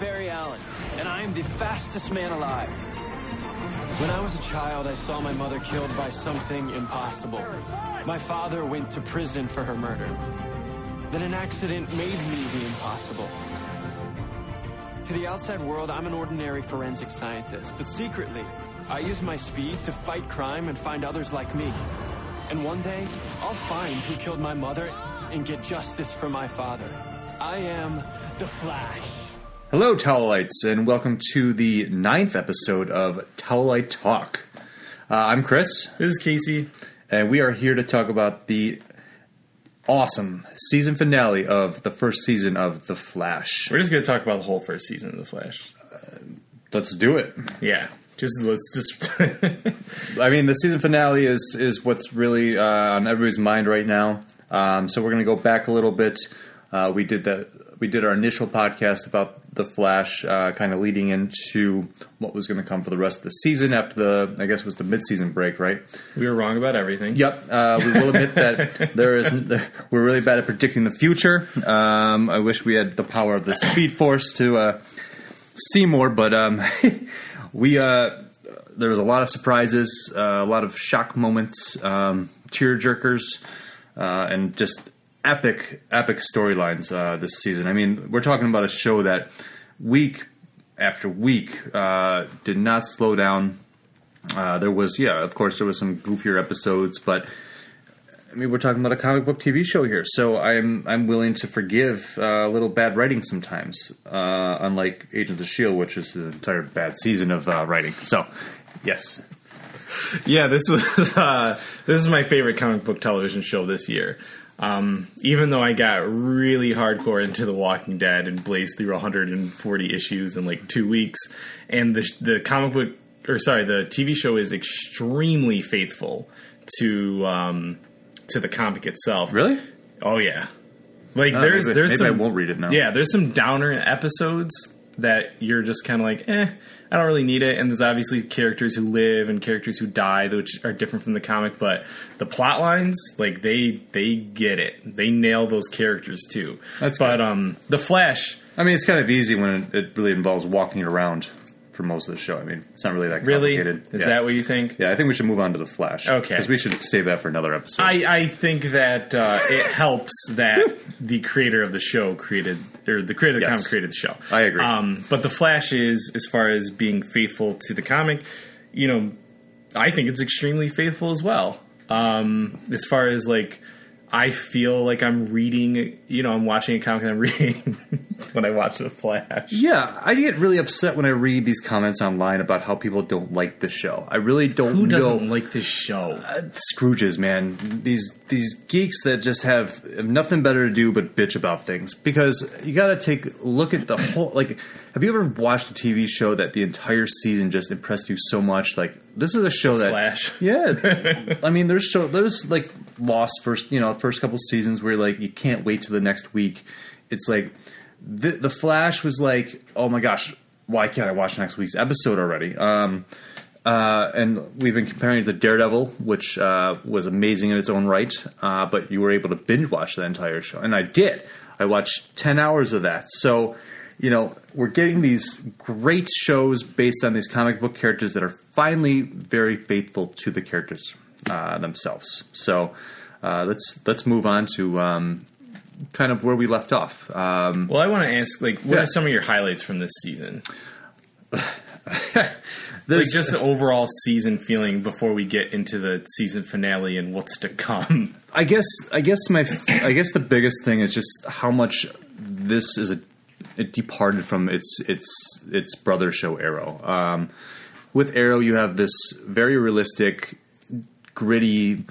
Barry Allen, and I am the fastest man alive. When I was a child, I saw my mother killed by something impossible. My father went to prison for her murder. Then an accident made me the impossible. To the outside world, I'm an ordinary forensic scientist, but secretly, I use my speed to fight crime and find others like me. And one day, I'll find who killed my mother and get justice for my father. I am the Flash. Hello, Towelites, and welcome to the ninth episode of Towelite Talk. Uh, I'm Chris, This is Casey. and we are here to talk about the awesome season finale of the first season of The Flash. We're just going to talk about the whole first season of The Flash. Let's do it. Yeah. Just let's just. I mean, the season finale is is what's really uh, on everybody's mind right now. Um, so we're going to go back a little bit. Uh, we did that. We did our initial podcast about the Flash, uh, kind of leading into what was going to come for the rest of the season after the, I guess it was the mid-season break, right? we were wrong about everything. Yep, uh, we will admit that there is. We're really bad at predicting the future. Um, I wish we had the power of the Speed Force to uh, see more, but um, we. Uh, there was a lot of surprises, uh, a lot of shock moments, um, tear jerkers, uh, and just epic, epic storylines uh, this season. I mean, we're talking about a show that week after week uh, did not slow down. Uh, there was, yeah, of course, there was some goofier episodes, but I mean, we're talking about a comic book TV show here, so I'm I'm willing to forgive uh, a little bad writing sometimes. Uh, unlike Agents of Shield, which is an entire bad season of uh, writing. So, yes, Yeah, this was uh, this is my favorite comic book television show this year. Um, even though I got really hardcore into The Walking Dead and blazed through 140 issues in like two weeks, and the the comic book or sorry, the TV show is extremely faithful to um, to the comic itself. really. Oh yeah, like Uh, there's maybe, there's maybe some, I won't read it now. Yeah, there's some downer episodes that you're just kind of like, eh, I don't really need it. And there's obviously characters who live and characters who die, which are different from the comic. But the plot lines, like they they get it. They nail those characters too. That's but good. um, the Flash, I mean, it's kind of easy when it, it really involves walking around for most of the show. I mean, it's not really that really, complicated. is yeah. that what you think? Yeah, I think we should move on to the Flash. Okay. because we should save that for another episode. I, I think that uh, it helps that the creator of the show created, or the creator of the Yes. comic created the show. I agree. Um, but the Flash is, as far as being faithful to the comic, you know, I think it's extremely faithful as well. Um, as far as like, I feel like I'm reading, you know, I'm watching a comic and I'm reading when I watch the Flash. Yeah, I get really upset when I read these comments online about how people don't like the show. I really don't Who doesn't like this show? Uh, Scrooges, man. These these geeks that just have have nothing better to do but bitch about things. Because you got to take a look at the whole. Like, have you ever watched a TV show that the entire season just impressed you so much? Like, this is a show that. Flash. Yeah, I mean, there's show there's like lost first, you know, first couple seasons where like you can't wait till the next week. It's like the the Flash was like, oh my gosh, why can't I watch next week's episode already? Um, uh, and we've been comparing it to Daredevil, which uh, was amazing in its own right, uh, but you were able to binge watch the entire show, and I did. I watched ten hours of that. So, you know, we're getting these great shows based on these comic book characters that are finally very faithful to the characters uh, themselves. So, uh, let's let's move on to um, kind of where we left off. Um, Well, I want to ask, like, what Yeah. are some of your highlights from this season? Like just the overall season feeling before we get into the season finale and what's to come. I guess I guess my I guess the biggest thing is just how much this is a it departed from its its its brother show Arrow. Um, with Arrow, you have this very realistic, gritty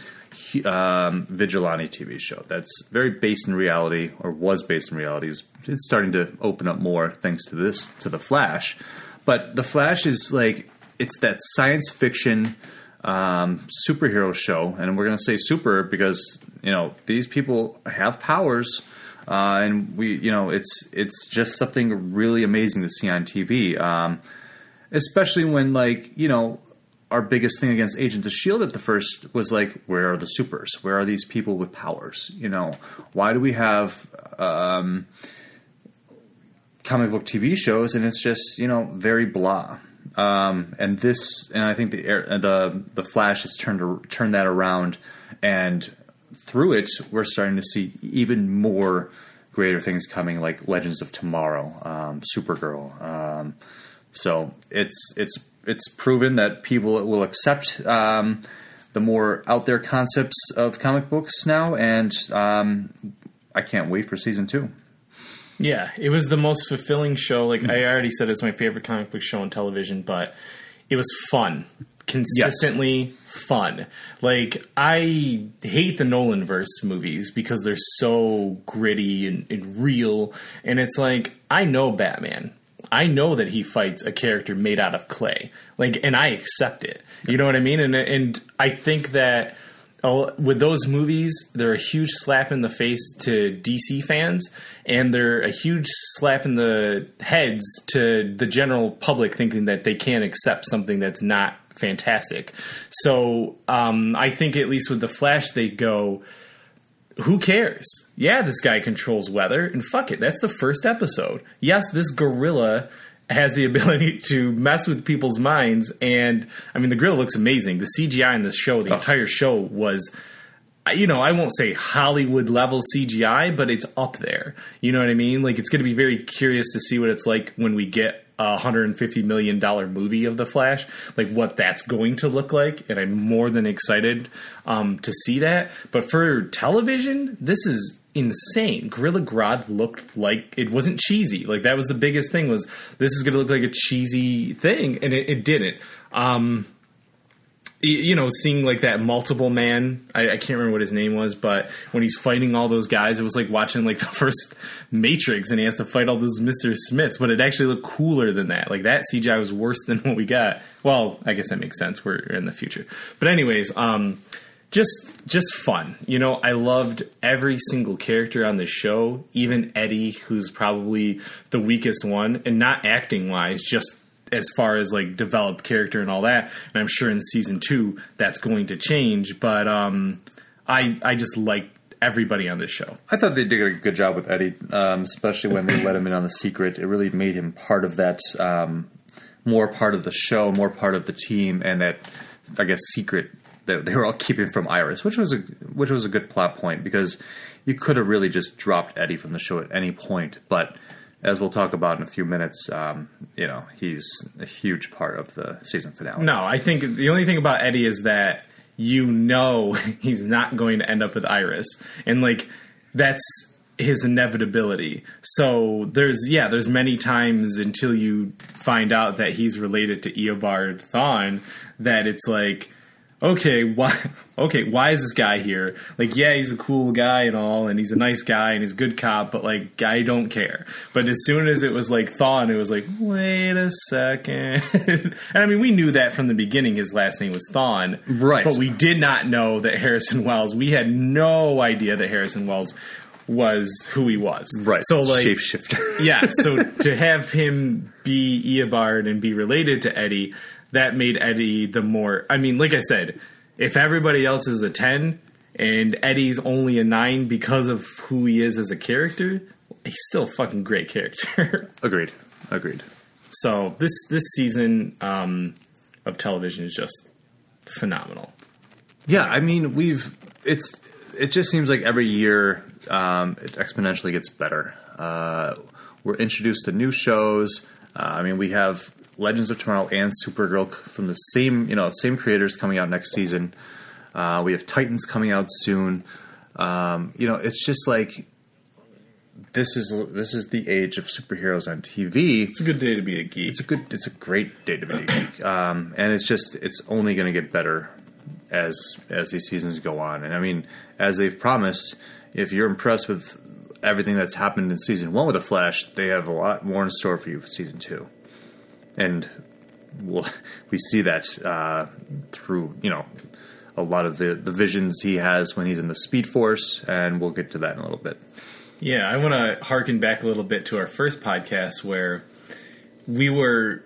um, vigilante TV show that's very based in reality, or was based in reality. It's- starting to open up more thanks to this to the Flash, but the Flash is like it's that science fiction um, superhero show, and we're going to say super because you know these people have powers, uh, and we you know it's it's just something really amazing to see on TV, um, especially when like you know our biggest thing against Agents of Shield at the first was like, where are the supers? Where are these people with powers? You know, why do we have um, comic book TV shows, and it's just you know very blah. Um, and this, and I think the air- the the Flash has turned turned that around, and through it, we're starting to see even more greater things coming, like Legends of Tomorrow, um, Supergirl. Um, so it's it's it's proven that people will accept um, the more out there concepts of comic books now, and um, I can't wait for season two. Yeah, it was the most fulfilling show. Like I already said, it's my favorite comic book show on television, but it was fun, consistently fun. Like I hate the Nolan verse movies because they're so gritty and, and real, and it's like I know Batman. I know that he fights a character made out of clay, like, and I accept it. You know what I mean? And and I think that oh, with those movies, they're a huge slap in the face to DC fans, and they're a huge slap in the heads to the general public, thinking that they can't accept something that's not fantastic. So um, I think at least with the Flash, they go. Who cares? Yeah, this guy controls weather, and fuck it, that's the first episode. Yes, this gorilla has the ability to mess with people's minds, and I mean, the gorilla looks amazing. The CGI in this show, the oh. entire show was, you know, I won't say Hollywood level CGI, but it's up there. You know what I mean? Like, it's going to be very curious to see what it's like when we get a $150 million movie of The Flash, like what that's going to look like. And I'm more than excited um, to see that. But for television, this is insane. Gorilla Grodd looked like it wasn't cheesy. Like that was the biggest thing was this is going to look like a cheesy thing, and it, it didn't. Um, you know, seeing like that multiple man, I, I, can't remember what his name was, but when he's fighting all those guys, it was like watching like the first Matrix and he has to fight all those Mr. Smiths, but it actually looked cooler than that. Like that CGI was worse than what we got. Well, I guess that makes sense. We're in the future. But anyways, um, just just fun. You know, I loved every single character on the show, even Eddie, who's probably the weakest one, and not acting wise, just as far as like developed character and all that. And I'm sure in season two that's going to change. But um, I I just liked everybody on this show. I thought they did a good job with Eddie, um, especially when they let him in on the secret. It really made him part of that, um, more part of the show, more part of the team, and that I guess secret that they were all keeping from Iris, which was a which was a good plot point because you could have really just dropped Eddie from the show at any point, but as we'll talk about in a few minutes, um, you know, he's a huge part of the season finale. No, I think the only thing about Eddie is that you know he's not going to end up with Iris, and like that's his inevitability. So there's yeah, there's many times until you find out that he's related to Eobard Thawne that it's like okay, why? Okay, why is this guy here? Like, yeah, he's a cool guy and all, and he's a nice guy and he's a good cop, but like, I don't care. But as soon as it was like Thawne, it was like, wait a second. and I mean, we knew that from the beginning. His last name was Thawne, right? But we did not know that Harrison Wells. We had no idea that Harrison Wells was who he was. Right. So like shapeshifter. yeah. So to have him be Eobard and be related to Eddie that made Eddie the more. I mean, like I said, if everybody else is a 10 and Eddie's only a 9 because of who he is as a character, he's still a fucking great character. Agreed. Agreed. So this this season um, of television is just phenomenal. Yeah, I mean, we've it's it just seems like every year um, it exponentially gets better. Uh, we're introduced to new shows. Uh, I mean, we have Legends of Tomorrow and Supergirl from the same you know same creators coming out next season. Uh, we have Titans coming out soon. Um, you know, it's just like this is this is the age of superheroes on TV. It's a good day to be a geek. It's a good, it's a great day to be a geek, um, and it's just it's only going to get better as as these seasons go on. And I mean, as they've promised, if you're impressed with everything that's happened in season one with the Flash, they have a lot more in store for you for season two and we'll, we see that uh, through you know a lot of the the visions he has when he's in the Speed Force, and we'll get to that in a little bit. Yeah, I want to harken back a little bit to our first podcast where we were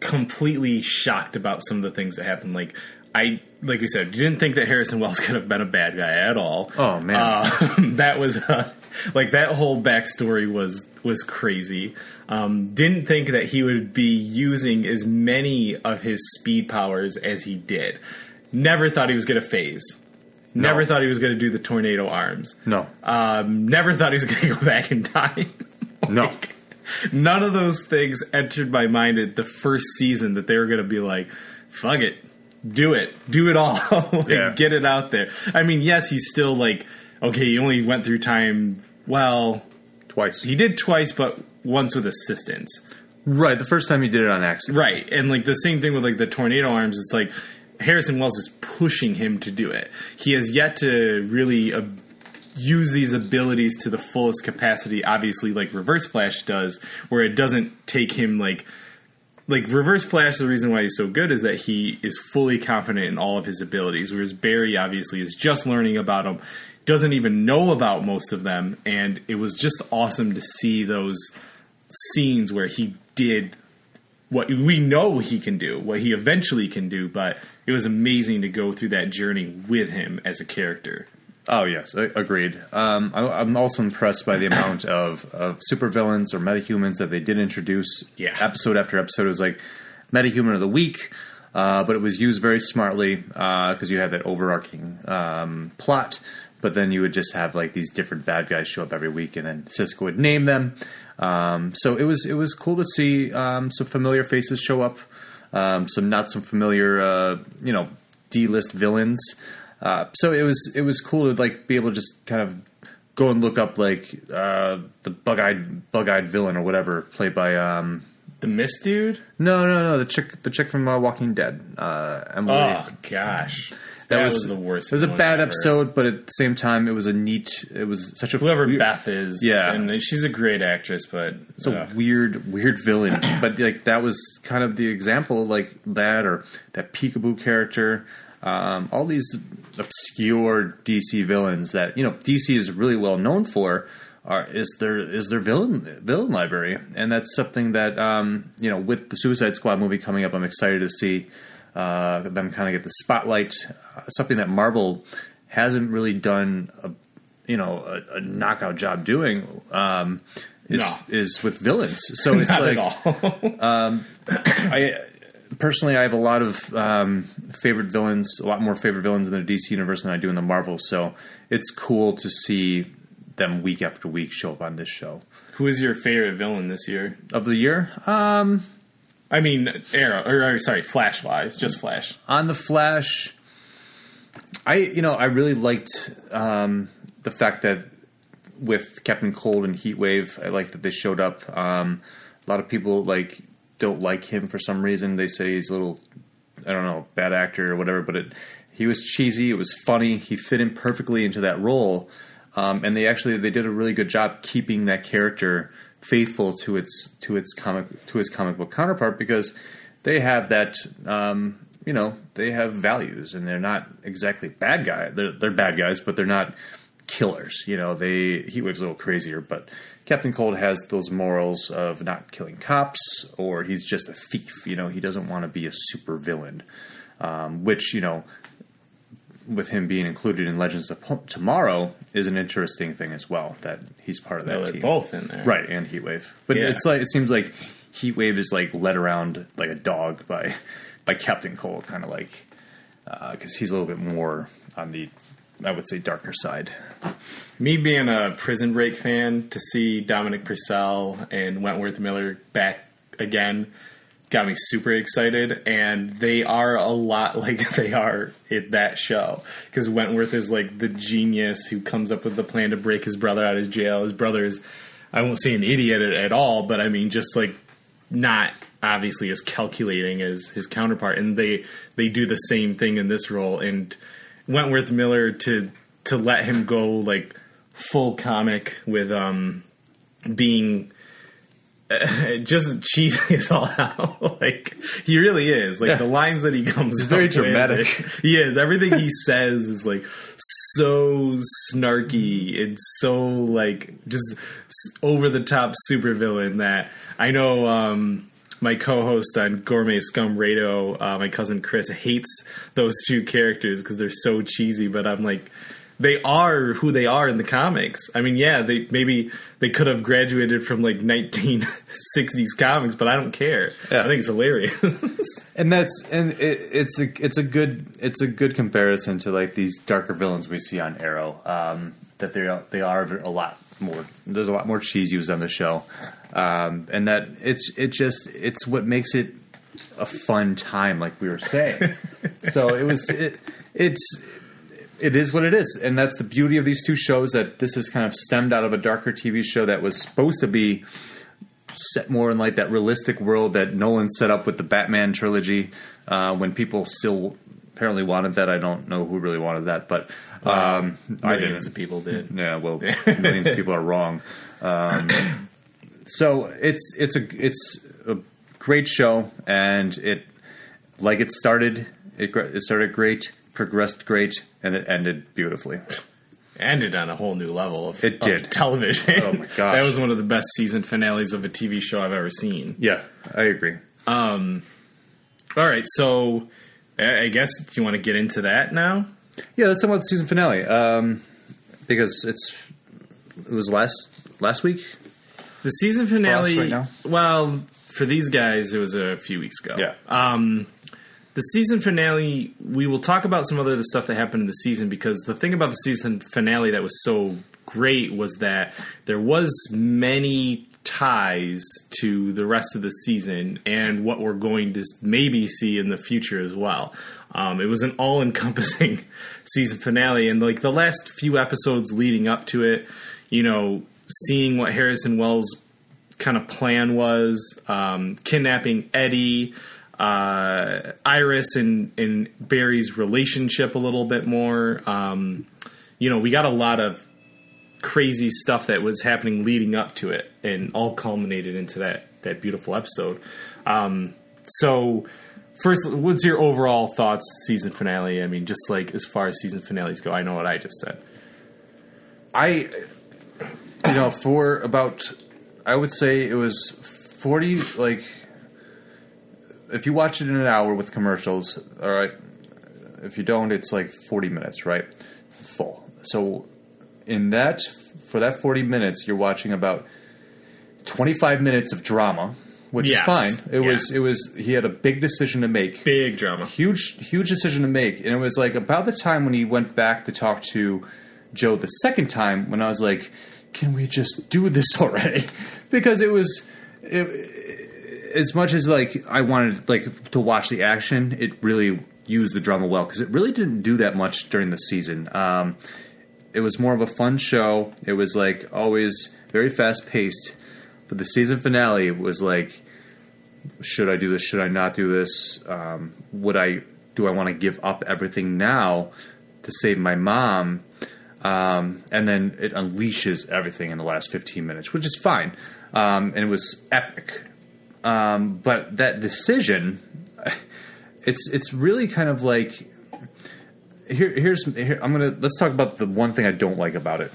completely shocked about some of the things that happened. Like I, like we said, you didn't think that Harrison Wells could have been a bad guy at all. Oh man, uh, that was uh, like that whole backstory was was crazy. Um, didn't think that he would be using as many of his speed powers as he did. Never thought he was going to phase. Never No. thought he was going to do the tornado arms. No, Um, never thought he was going to go back in time. no. None of those things entered my mind at the first season that they were going to be like, fuck it, do it, do it all, like, Yeah. get it out there. I mean, yes, he's still like, okay, he only went through time. Well, Twice. he did twice, but once with assistance. Right. The first time he did it on accident. Right, and like the same thing with like the tornado arms. It's like Harrison Wells is pushing him to do it. He has yet to really uh, use these abilities to the fullest capacity. Obviously, like Reverse Flash does, where it doesn't take him like like Reverse Flash. The reason why he's so good is that he is fully confident in all of his abilities, whereas Barry obviously is just learning about them. Doesn't even know about most of them, and it was just awesome to see those scenes where he did what we know he can do, what he eventually can do, but it was amazing to go through that journey with him as a character. Oh yes, agreed. Um, I, I'm also impressed by the amount of, of supervillains or metahumans that they did introduce. Yeah. episode after episode it was like metahuman of the week, uh, but it was used very smartly because you had that overarching um, plot. But then you would just have like these different bad guys show up every week, and then Cisco would name them. Um, so it was it was cool to see um, some familiar faces show up, um, some not so familiar, uh, you know, D list villains. Uh, so it was it was cool to like be able to just kind of go and look up like uh, the bug eyed bug eyed villain or whatever played by um, The Mist Dude? no no no the chick the chick from uh, Walking Dead uh, Emily. Oh gosh, that, was, the worst. It was a bad ever. episode, but at the same time, it was a neat. It was such a Whoever weird, Beth is, Yeah. and she's a great actress, but it's a weird weird villain. but like that was kind of the example, like that or that Peekaboo character. Um, all these obscure DC villains that you know DC is really well known for are is their is their villain villain library, and that's something that um, you know with the Suicide Squad movie coming up, I'm excited to see uh, them kind of get the spotlight. Uh, something that Marvel hasn't really done a you know a, a knockout job doing. Um, is, No. is with villains, so it's like all. I personally I have a lot of um, favorite villains, a lot more favorite villains in the DC universe than I do in the Marvel. So it's cool to see them week after week show up on this show Who is your favorite villain this year? of the year. Um, I mean, Arrow, or, or sorry, Flash wise, just Flash. on the Flash, I you know I really liked um, the fact that with Captain Cold and Heatwave, I like that they showed up. Um, a lot of people like don't like him for some reason. They say he's a little, I don't know, bad actor or whatever. But it, he was cheesy. It was funny. He fit in perfectly into that role. Um, and they actually they did a really good job keeping that character faithful to its to its comic to his comic book counterpart because they have that um, you know they have values and they're not exactly bad guy they're, they're bad guys but they're not killers you know they Heatwave's a little crazier but Captain Cold has those morals of not killing cops or he's just a thief you know he doesn't want to be a super villain um, which you know with him being included in Legends of Tomorrow is an interesting thing as well that he's part of that No, they're team both in there. right and Heatwave but Yeah. it's like it seems like Heatwave is like led around like a dog by by Captain Cold kind of like uh, because he's a little bit more on the I would say darker side Me being a Prison Break fan, to see Dominic Purcell and Wentworth Miller back again got me super excited. And they are a lot like they are in that show. Because Wentworth is like the genius who comes up with the plan to break his brother out of jail. His brother is, I won't say an idiot at, at all, but I mean, just like not obviously as calculating as his counterpart and they they do the same thing in this role and Wentworth Miller to to let him go like full comic with um being just cheesy as all out. like he really is. Like Yeah. the lines that he comes He's very with, dramatic. like, he is. Everything he says is like so snarky and so like just over the top supervillain that I know um my co-host on Gourmet Scum Radio, uh, my cousin Chris hates those two characters because they're so cheesy. But I'm like, they are who they are in the comics. I mean, yeah, they maybe they could have graduated from like 1960s comics, but I don't care. Yeah. I think it's hilarious. and that's and it, it's a it's a good it's a good comparison to like these darker villains we see on Arrow. Um, that they are they are a lot more. There's a lot more cheese used on the show, um, and that it's it just it's what makes it a fun time, like we were saying. so it was it it's it is what it is, and that's the beauty of these two shows. That this is kind of stemmed out of a darker TV show that was supposed to be set more in like that realistic world that Nolan set up with the Batman trilogy. Uh, when people still apparently wanted that, I don't know who really wanted that, but um, I Millions didn't. of people did. Yeah, well, millions of people are wrong. Um, so it's it's a it's a great show, and it like it started. It it started great, progressed great, and it ended beautifully. Ended on a whole new level of, It of did. television. Oh my gosh. that was one of the best season finales of a TV show I've ever seen. Yeah, I agree. Um, all right, so I guess do you want to get into that now? Yeah, let's talk about the season finale um, because it's it was last last week. The season finale. right now? Well, for these guys, it was a few weeks ago. Yeah. Um, the season finale. We will talk about some other the stuff that happened in the season because the thing about the season finale that was so great was that there was many ties to the rest of the season and what we're going to maybe see in the future as well. Um, it was an all-encompassing season finale, and like the last few episodes leading up to it, you know, seeing what Harrison Wells' kind of plan was, um, kidnapping Eddie, uh, Iris and, and Barry's relationship a little bit more. Um, you know, we got a lot of crazy stuff that was happening leading up to it, and all culminated into that that beautiful episode. Um, so, first, what's your overall thoughts season finale? I mean, just like as far as season finales go, I know what I just said. I, you know, for about, I would say it was forty. Like, if you watch it in an hour with commercials, all right. If you don't, it's like forty minutes, right? Full. So, in that, for that forty minutes, you're watching about twenty-five minutes of drama, which Yes. is fine. It Yeah. was. It was. He had a big decision to make Big drama. huge huge decision to make and it was like about the time when he went back to talk to joe the second time when i was like can we just do this already because it was it, as much as like i wanted like to watch the action it really used the drama well because it really didn't do that much during the season um, it was more of a fun show it was like always very fast paced but the season finale was like should I do this? Should I not do this? Um, would I? Do I want to give up everything now to save my mom? Um, and then it unleashes everything in the last 15 minutes, which is fine. Um, and it was epic. Um, but that decision, it's it's really kind of like here. Here's here, I'm gonna let's talk about the one thing I don't like about it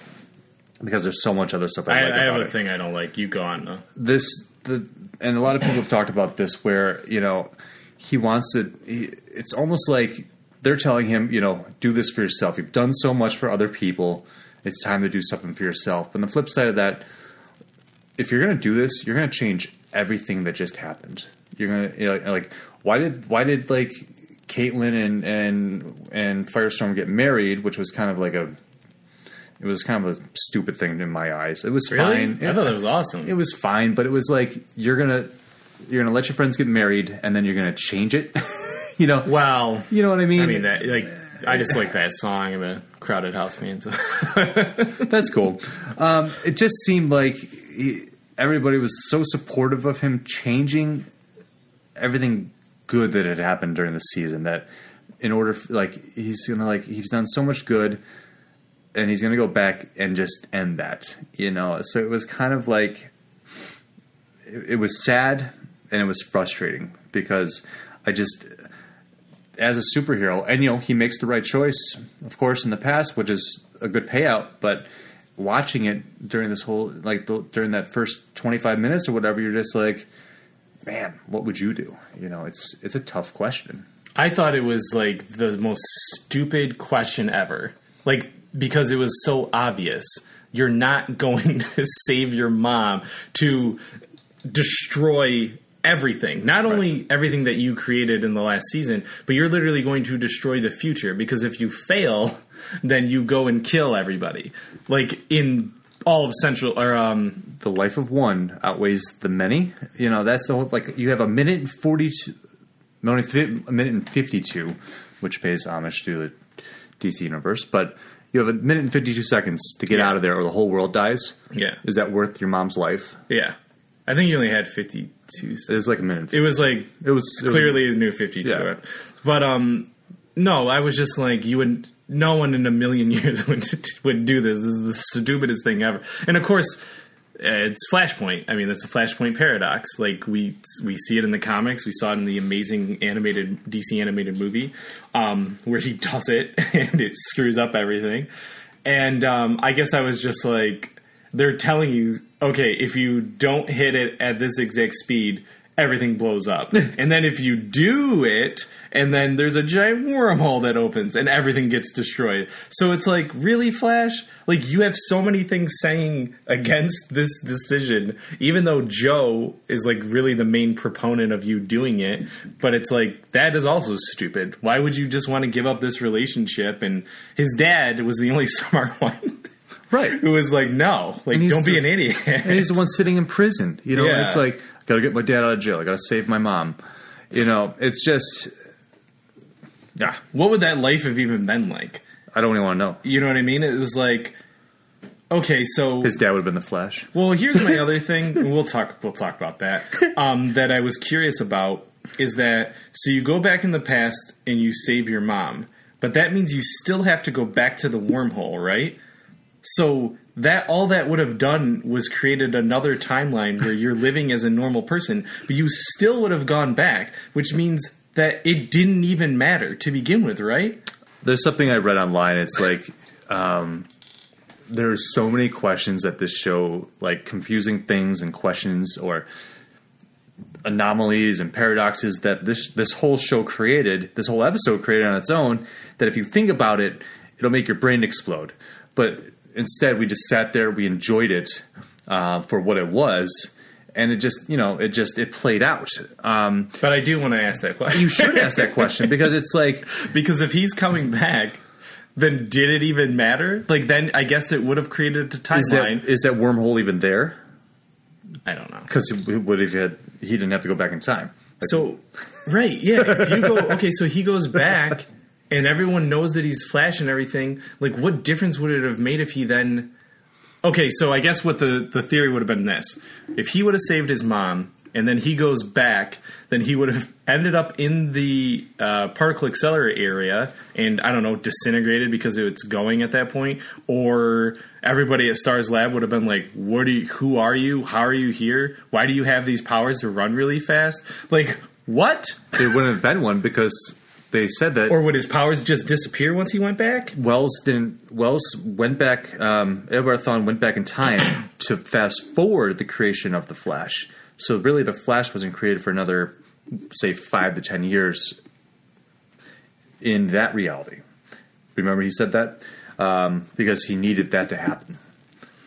because there's so much other stuff I, I, like I have a it thing I don't like. You go on though. this the and a lot of people have talked about this where you know he wants to he, it's almost like they're telling him you know do this for yourself you've done so much for other people it's time to do something for yourself but on the flip side of that if you're going to do this you're going to change everything that just happened you're going to you know, like why did why did like Caitlin and and and Firestorm get married which was kind of like a it was kind of a stupid thing in my eyes. It was fine. I thought that was awesome. It was fine, but it was like you're gonna you're gonna let your friends get married and then you're gonna change it. you know, Well, you know what I mean? I mean that like I just like that song. I'm a crowded house fan, so That's cool. Um, it just seemed like he, everybody was so supportive of him changing everything good that had happened during the season that in order like he's gonna like he's done so much good and he's gonna go back and just end that you know? So it was kind of like it, it was sad and it was frustrating because i just as a superhero and you know he makes the right choice of course in the past which is a good payout but watching it during this whole like the, during that first 25 minutes or whatever you're just like man what would you do you know it's it's a tough question I thought it was like the most stupid question ever. Like because it was so obvious. You're not going to save your mom to destroy everything. Not only everything that you created in the last season, but you're literally going to destroy the future because if you fail, then you go and kill everybody. Like in all of Central or um the life of one outweighs the many. You know, that's the whole like you have a minute and forty two, only fi- a minute and fifty two, which pays homage to the DC universe, but you have a minute and fifty two seconds to get Yeah. out of there, or the whole world dies. yeah. Is that worth your mom's life? Yeah. I think you only had 52 seconds. It was like a minute. It was like It was it was- clearly the new 52 Yeah. but um no i was just like you would no one in a million years would would do this. This is the stupidest thing ever. And of course uh, it's flashpoint. I mean it's a flashpoint paradox. Like we we see it in the comics. We saw it in the amazing animated dc animated movie um where he does it and it screws up everything. And um i guess i was just like they're telling you, okay, if you don't hit it at this exact speed, everything blows up. and then if you do it, and then there's a giant wormhole that opens and everything gets destroyed. So it's like, really, Flash? Like, you have so many things saying against this decision, even though Joe is like really the main proponent of you doing it. But it's like, that is also stupid. Why would you just want to give up this relationship? And his dad was the only smart one right. who was like, "No, like, don't be an idiot." and he's the one sitting in prison. You know, Yeah. it's like I gotta get my dad out of jail. I gotta save my mom. You know, it's just yeah. What would that life have even been like? I don't even want to know. You know what I mean? It was like, okay, so His dad would have been the Flash. well, here's my other thing. and We'll talk. We'll talk about that. Um, that I was curious about is that so you go back in the past and you save your mom, but that means you still have to go back to the wormhole, right? So that all that would have done was created another timeline where you're living as a normal person, but you still would have gone back, which means that it didn't even matter to begin with, right? There's something I read online. It's like um, there's so many questions that this show, like confusing things and questions or anomalies and paradoxes that this this whole show created, this whole episode created on its own. That if you think about it, it'll make your brain explode. But instead, we just sat there, we enjoyed it uh, for what it was, and it just you know it just it played out. Um, But I do want to ask that question. you should ask that question because it's like because if he's coming back, then did it even matter? Like then I guess it would have created a timeline. is that wormhole even there? I don't know. Because what if he had he didn't have to go back in time? So, right, yeah. If you go, okay, so he goes back, and everyone knows that he's Flash and everything. Like, what difference would it have made if he then? Okay, so I guess what the the theory would have been this: if he would have saved his mom, and then he goes back, then he would have ended up in the uh, particle accelerator area, and I don't know, disintegrated because it's going at that point, or everybody at STAR Labs would have been like, "What are you? Who are you? How are you here? Why do you have these powers to run really fast? Like what?" There wouldn't have been one because they said that Or would his powers just disappear once he went back? Wells didn't. Wells went back. Um, Eobard Thawne went back in time to fast forward the creation of the Flash. So really, the Flash wasn't created for another, say, five to ten years. In that reality, remember he said that um, because he needed that to happen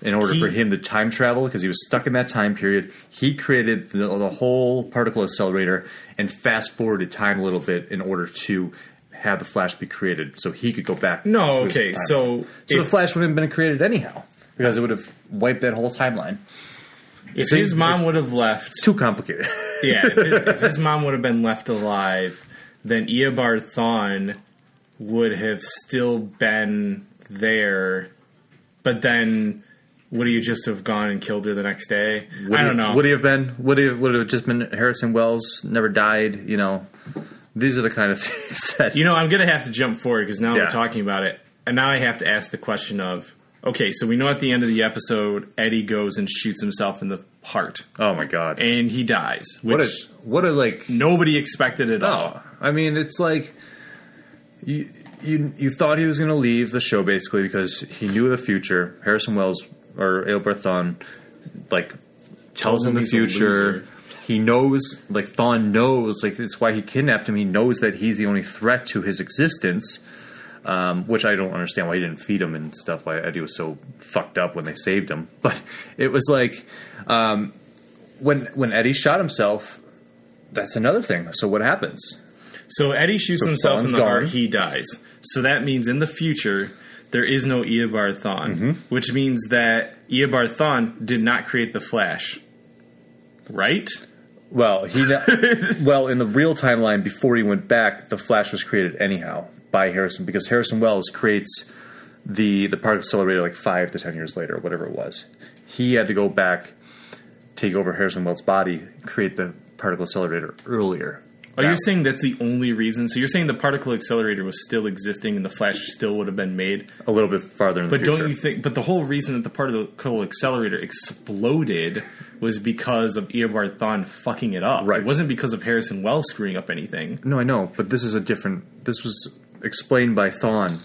in order He- for him to time travel because he was stuck in that time period. He created the, the whole particle accelerator and fast forwarded time a little bit in order to have the Flash be created, so he could go back. No, okay, so so the Flash wouldn't have been created anyhow because it would have wiped that whole timeline. If See, his mom if- would have left, it's Too complicated. yeah, if his, if his mom would have been left alive, then Eobard Thawne would have still been there, but then would he just have gone and killed her the next day? Would I he- don't know. Would he have been? Would he? Would it have just been Harrison Wells? Never died. You know, these are the kind of things that You know, I'm gonna have to jump forward because now Yeah. we're talking about it, and now I have to ask the question of, okay, so we know at the end of the episode, Eddie goes and shoots himself in the heart, Oh my god! and he dies, which what a what a like nobody expected at all. Oh, I mean, it's like you you you thought he was going to leave the show basically because he knew the future. Harrison Wells or Eobard Thawne like tells him the future. He knows, like Thawne knows, like it's why he kidnapped him. He knows that he's the only threat to his existence. Um, which I don't understand why he didn't feed him and stuff. Why Eddie was so fucked up when they saved him. But it was like um, when when Eddie shot himself. That's another thing. So what happens? So Eddie shoots So himself in Thawne's the heart. He dies. So that means in the future there is no Eobard Thawne, Mm-hmm. which means that Eobard Thawne did not create the Flash, right? Well, he well in the real timeline before he went back, the Flash was created anyhow by Harrison because Harrison Wells creates the the particle accelerator like five to ten years later, or whatever it was. He had to go back, take over Harrison Wells' body, create the particle accelerator earlier. Are you saying that's the only reason? So you're saying the particle accelerator was still existing and the Flash still would have been made? a little bit farther in the But future? don't you think? But the whole reason that the particle accelerator exploded was because of Eobard Thawne fucking it up. Right. It wasn't because of Harrison Wells screwing up anything. No, I know, but this is a different. This was explained by Thawne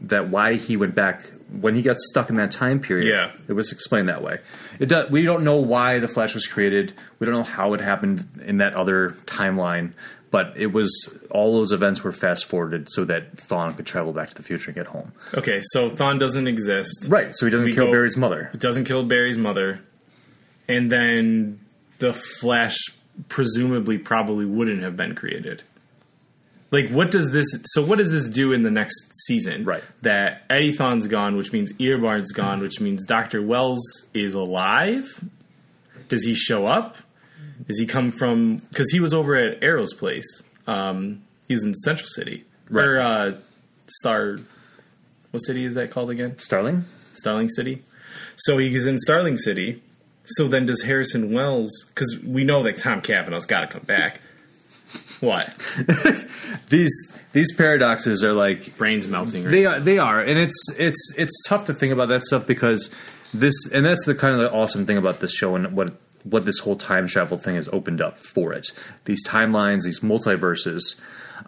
that why he went back when he got stuck in that time period. Yeah. it was explained that way. It does, we don't know why the Flash was created. We don't know how it happened in that other timeline. But it was all those events were fast forwarded so that Thawne could travel back to the future and get home. Okay, so Thawne doesn't exist. Right, so he doesn't We kill go- Barry's mother. It doesn't kill Barry's mother, and then the Flash presumably probably wouldn't have been created. Like, what does this? So, what does this do in the next season? Right. That Eddie Thawne's gone, which means Eobard's gone, which means Doctor Wells is alive. Does he show up? Does he come from? Because he was over at Arrow's place. Um, he was in Central City, Right. or uh, Star. What city is that called again? Starling? Starling City. So he he's in Starling City. So then does Harrison Wells? Because we know that Tom Cavanagh's got to come back. What? These these paradoxes are like Brains melting. Right? They are, they are, and it's it's it's tough to think about that stuff because this, and that's the kind of the awesome thing about this show and what what this whole time travel thing has opened up for it. These timelines, these multiverses,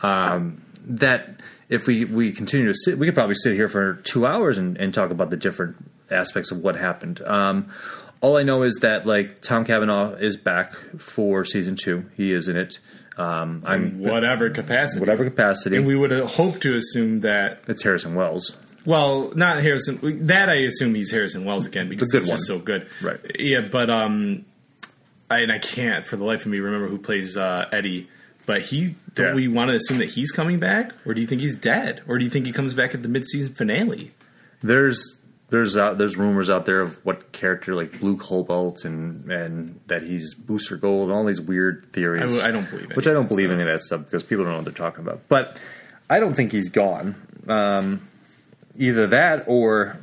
um, that if we we continue to sit, we could probably sit here for two hours and, and talk about the different aspects of what happened. Um, all I know is that like Tom Cavanagh is back for season two. He is in it. Um, I'm whatever capacity. whatever capacity. And we would hope to assume that. it's Harrison Wells. Well, not Harrison. That I assume he's Harrison Wells again because he's just so good. Right. Yeah, but um, I, and I can't for the life of me remember who plays uh, Eddie. But he, don't Yeah. we want to assume that he's coming back, or do you think he's dead, or do you think he comes back at the mid-season finale? There's there's out there's rumors out there of what character like Blue Cobalt and and that he's Booster Gold and all these weird theories. I, I don't believe it. which I don't believe any of that stuff because people don't know what they're talking about. But I don't think he's gone. Um, either that or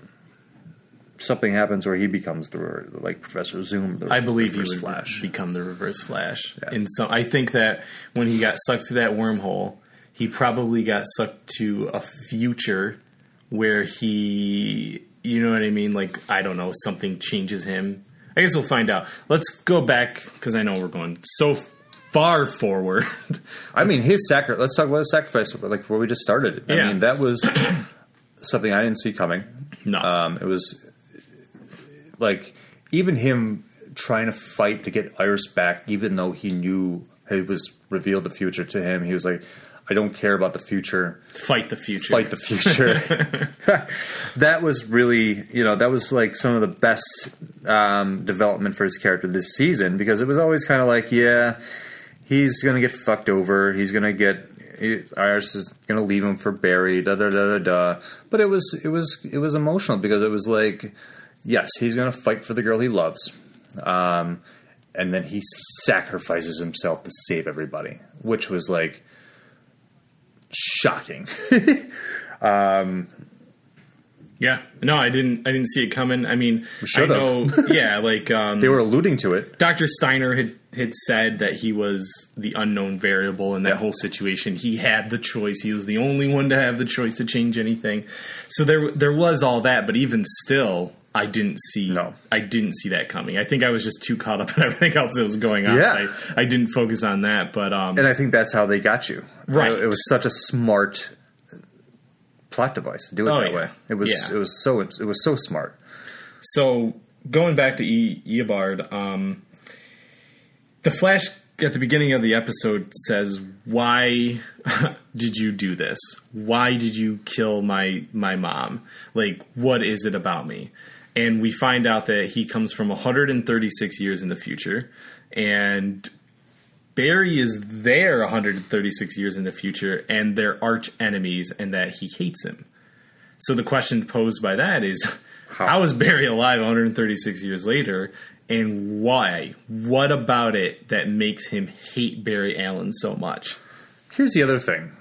something happens where he becomes the like Professor Zoom. The I believe he would Flash. become the Reverse Flash. Yeah. In some, I think that when he got sucked through that wormhole, he probably got sucked to a future where he, you know what I mean? Like I don't know, something changes him. I guess we'll find out. Let's go back because I know we're going so far forward. I mean, his sacrifice. Let's talk about his sacrifice, like where we just started. I Yeah. mean, that was something I didn't see coming. no, Um, it was like even him trying to fight to get Iris back, even though he knew it was revealed the future to him. He was like, "I don't care about the future. fight the future. Fight the future." that was really, you know, that was like some of the best um, development for his character this season because it was always kind of like, yeah, he's gonna get fucked over. He's gonna get. he- Iris is gonna leave him for Barry. Da da da da da. But it was it was it was emotional because it was like, yes, he's gonna fight for the girl he loves, um, and then he sacrifices himself to save everybody, which was like shocking. yeah, no, I didn't. I didn't see it coming. I mean, I know. yeah, like um, they were alluding to it. Dr. Steiner had, had said that he was the unknown variable in that whole situation. He had the choice. He was the only one to have the choice to change anything. So there there was all that, but even still, I didn't see No. I didn't see that coming. I think I was just too caught up in everything else that was going on. Yeah. I, I didn't focus on that, but um And I think that's how they got you. Right. It, it was such a smart plot device to do it Oh, that yeah. way. It was Yeah. it was so it was so smart. So going back to e- Eobard, um, the Flash at the beginning of the episode says why did you do this? Why did you kill my my mom? Like, what is it about me? And we find out that he comes from 136 years in the future, and Barry is there 136 years in the future, and they're arch enemies, and that he hates him. So the question posed by that is, how, how is Barry alive 136 years later, and why? What about it that makes him hate Barry Allen so much? Here's the other thing.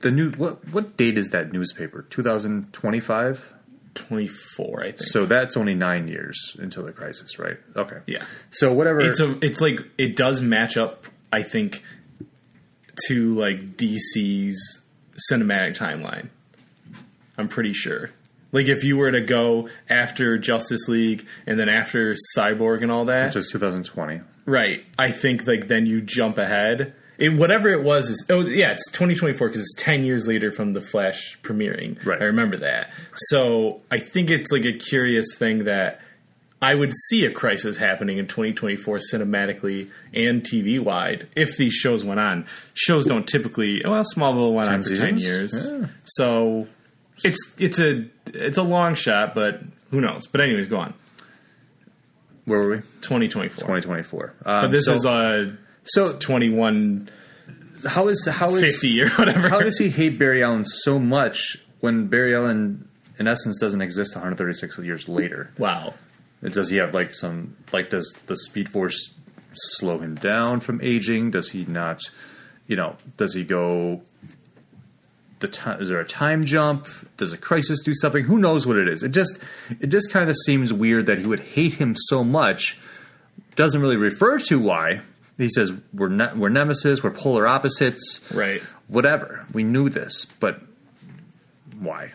The new what what date is that newspaper? 2025. 24, I think. So that's only nine years until the crisis, right? Okay. yeah. So whatever. It's a it's like it does match up, I think, to like DC's cinematic timeline. I'm pretty sure. Like if you were to go after Justice League and then after Cyborg and all that, which is 2020. right? I think like then you jump ahead. It, whatever it was is oh yeah it's 2024 because it's 10 years later from the Flash premiering. Right. I remember that. So I think it's like a curious thing that I would see a crisis happening in 2024 cinematically and TV wide if these shows went on. Shows don't typically well Smallville went on for 10 years. Yeah. So it's it's a it's a long shot but who knows. But anyways, go on. Where were we? 2024. 2024. Um, But this so, is a so 21 how is how is 50 or whatever. how does he hate Barry Allen so much when Barry Allen in essence doesn't exist 136 years later? wow. Does he have like some like does the Speed Force slow him down from aging? Does he not? You know, does he go? The time is there a time jump? Does a crisis do something? Who knows what it is? It just it just kind of seems weird that he would hate him so much. Doesn't really refer to why. He says we're ne- we're nemesis, we're polar opposites, Right. whatever. We knew this, but why?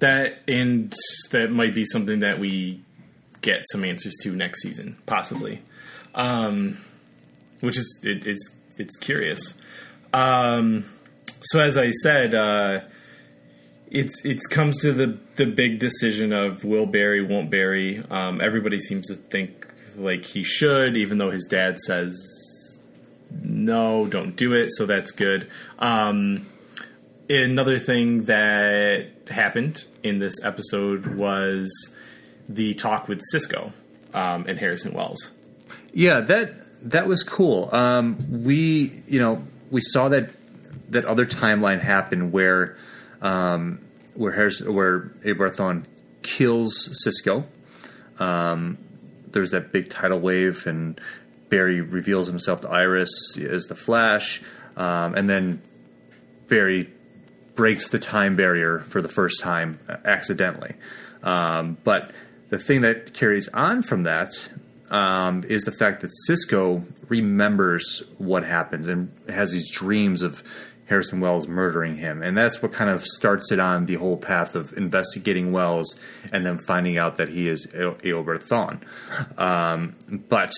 That and that might be something that we get some answers to next season, possibly. Um, which is it, it's it's curious. Um, so as I said, uh, it's it's comes to the the big decision of will Barry, won't Barry. Um, everybody seems to think like he should, even though his dad says no, don't do it. So that's good. Um, another thing that happened in this episode was the talk with Cisco um, and Harrison Wells. Yeah, that that was cool. Um, we, you know, we saw that that other timeline happen where um, where where Eobard Thawne kills Cisco. Um, there's that big tidal wave, and Barry reveals himself to Iris as the Flash, um, and then Barry breaks the time barrier for the first time uh, accidentally. Um, but the thing that carries on from that um, is the fact that Cisco remembers what happens and has these dreams of Harrison Wells murdering him. And that's what kind of starts it on the whole path of investigating Wells and then finding out that he is Eobard Thawne. Um, but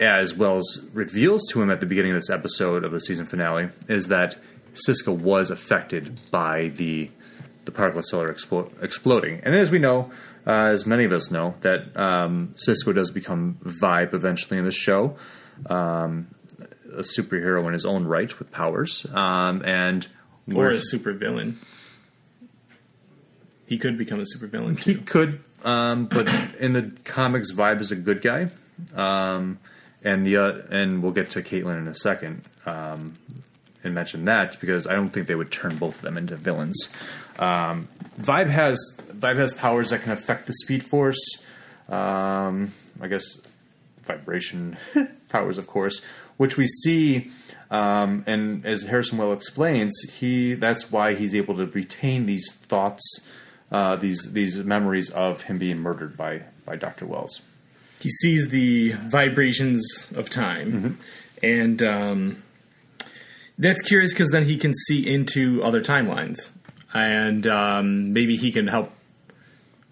as Wells reveals to him at the beginning of this episode of the season finale, is that Cisco was affected by the the particle accelerator explo- exploding. And as we know, uh, as many of us know, that um, Cisco does become Vibe eventually in the show, um, a superhero in his own right with powers, um, and Or a supervillain. He could become a supervillain He could, um, but in the comics, Vibe is a good guy, um, and the uh, and we'll get to Caitlin in a second um, and mention that because I don't think they would turn both of them into villains. Um, Vibe has Vibe has powers that can affect the Speed Force. Um, I guess vibration powers, of course, which we see. Um, and as Harrison Well explains, he that's why he's able to retain these thoughts, uh, these these memories of him being murdered by by Doctor Wells. He sees the vibrations of time, and um, that's curious because then he can see into other timelines, and um, maybe he can help.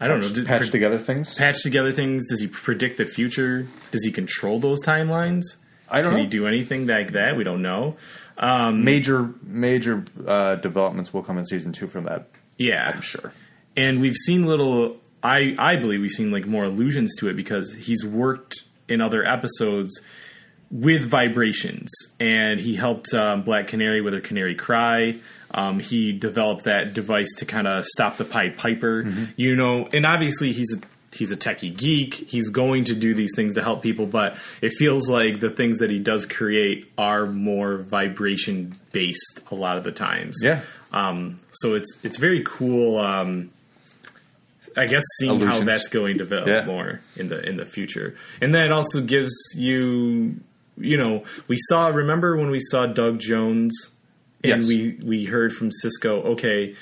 I don't know. did- Patch together things. patch together things? Does he predict the future? Does he control those timelines? I don't Can know. he do anything like that? We don't know. Um, major major uh, developments will come in season two from that. yeah, I'm sure. and we've seen little. I I believe we've seen like more allusions to it because he's worked in other episodes with vibrations, and he helped um, Black Canary with her Canary Cry. Um, he developed that device to kind of stop the Pied Piper, you know, and obviously he's a he's a techie geek. He's going to do these things to help people, but it feels like the things that he does create are more vibration based a lot of the times. Yeah. Um, so it's it's very cool. Um, I guess seeing how that's going to develop Yeah. more in the in the future, and that also gives you, you know, we saw. Remember when we saw Doug Jones, and Yes. we we heard from Cisco. Okay,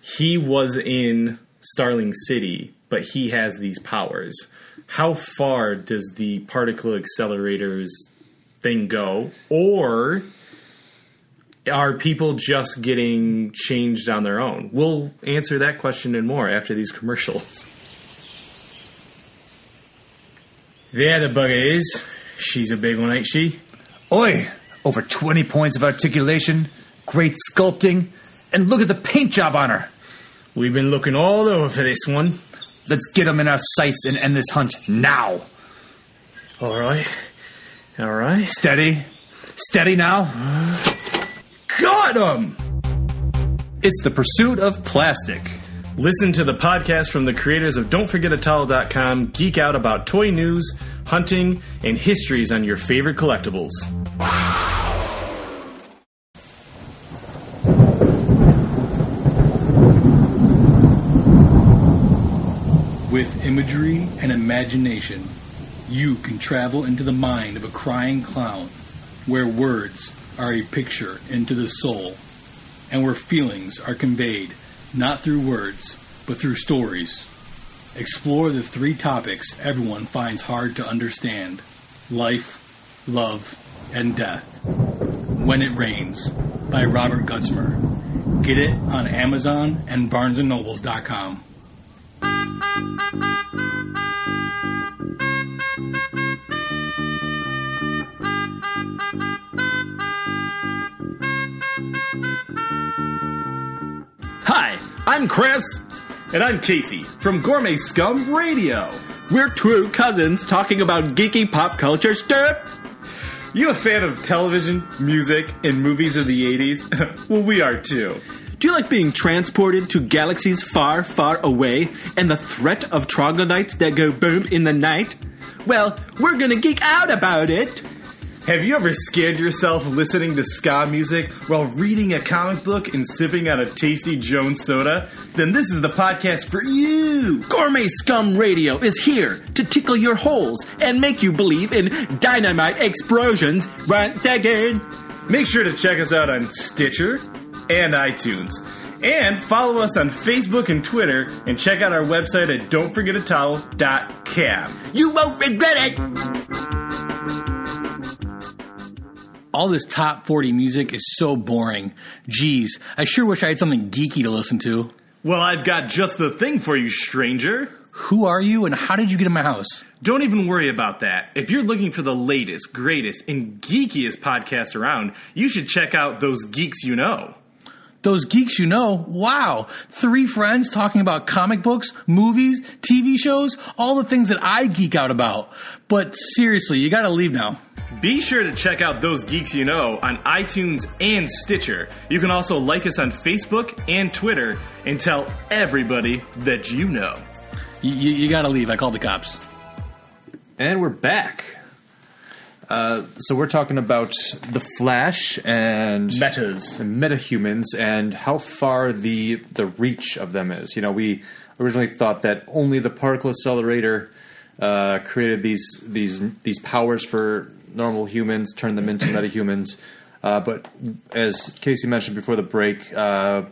he was in Starling City, but he has these powers. How far does the particle accelerators thing go, or are people just getting changed on their own? We'll answer that question and more after these commercials. There the bugger is. She's a big one, ain't she? Oi! Over 20 points of articulation, great sculpting, and look at the paint job on her. We've been looking all over for this one. Let's get them in our sights and end this hunt now. All right. All right. Steady. Steady now. Got him! It's the pursuit of plastic. Listen to the podcast from the creators of Don'tForgetATowel.com. Geek out about toy news, hunting, and histories on your favorite collectibles. With imagery and imagination, you can travel into the mind of a crying clown, where words are a picture into the soul, and where feelings are conveyed not through words, but through stories. Explore the three topics everyone finds hard to understand life, love, and death. When It Rains by Robert Gutzmer. Get it on Amazon and BarnesandNobles.com. Hi, I'm Chris. And I'm Casey from Gourmet Scum Radio. We're two cousins talking about geeky pop culture stuff. You a fan of television, music, and movies of the 80s? well, we are too. Do you like being transported to galaxies far, far away and the threat of troglodytes that go boom in the night? Well, we're gonna geek out about it. Have you ever scared yourself listening to ska music while reading a comic book and sipping on a tasty Jones soda? Then this is the podcast for you. Gourmet Scum Radio is here to tickle your holes and make you believe in dynamite explosions once again. Make sure to check us out on Stitcher and iTunes. And follow us on Facebook and Twitter and check out our website at don'tforgetatowel.com. You won't regret it. All this top 40 music is so boring. Geez, I sure wish I had something geeky to listen to. Well, I've got just the thing for you, stranger. Who are you and how did you get in my house? Don't even worry about that. If you're looking for the latest, greatest, and geekiest podcasts around, you should check out Those Geeks You Know. Those geeks you know, wow. Three friends talking about comic books, movies, TV shows, all the things that I geek out about. But seriously, you gotta leave now. Be sure to check out Those Geeks You Know on iTunes and Stitcher. You can also like us on Facebook and Twitter and tell everybody that you know. You, you, you gotta leave. I called the cops. And we're back. Uh, so we're talking about the Flash and Metas. and metahumans and how far the the reach of them is. You know, we originally thought that only the particle accelerator uh, created these these these powers for normal humans, turned them into metahumans. Uh, but as Casey mentioned before the break, uh,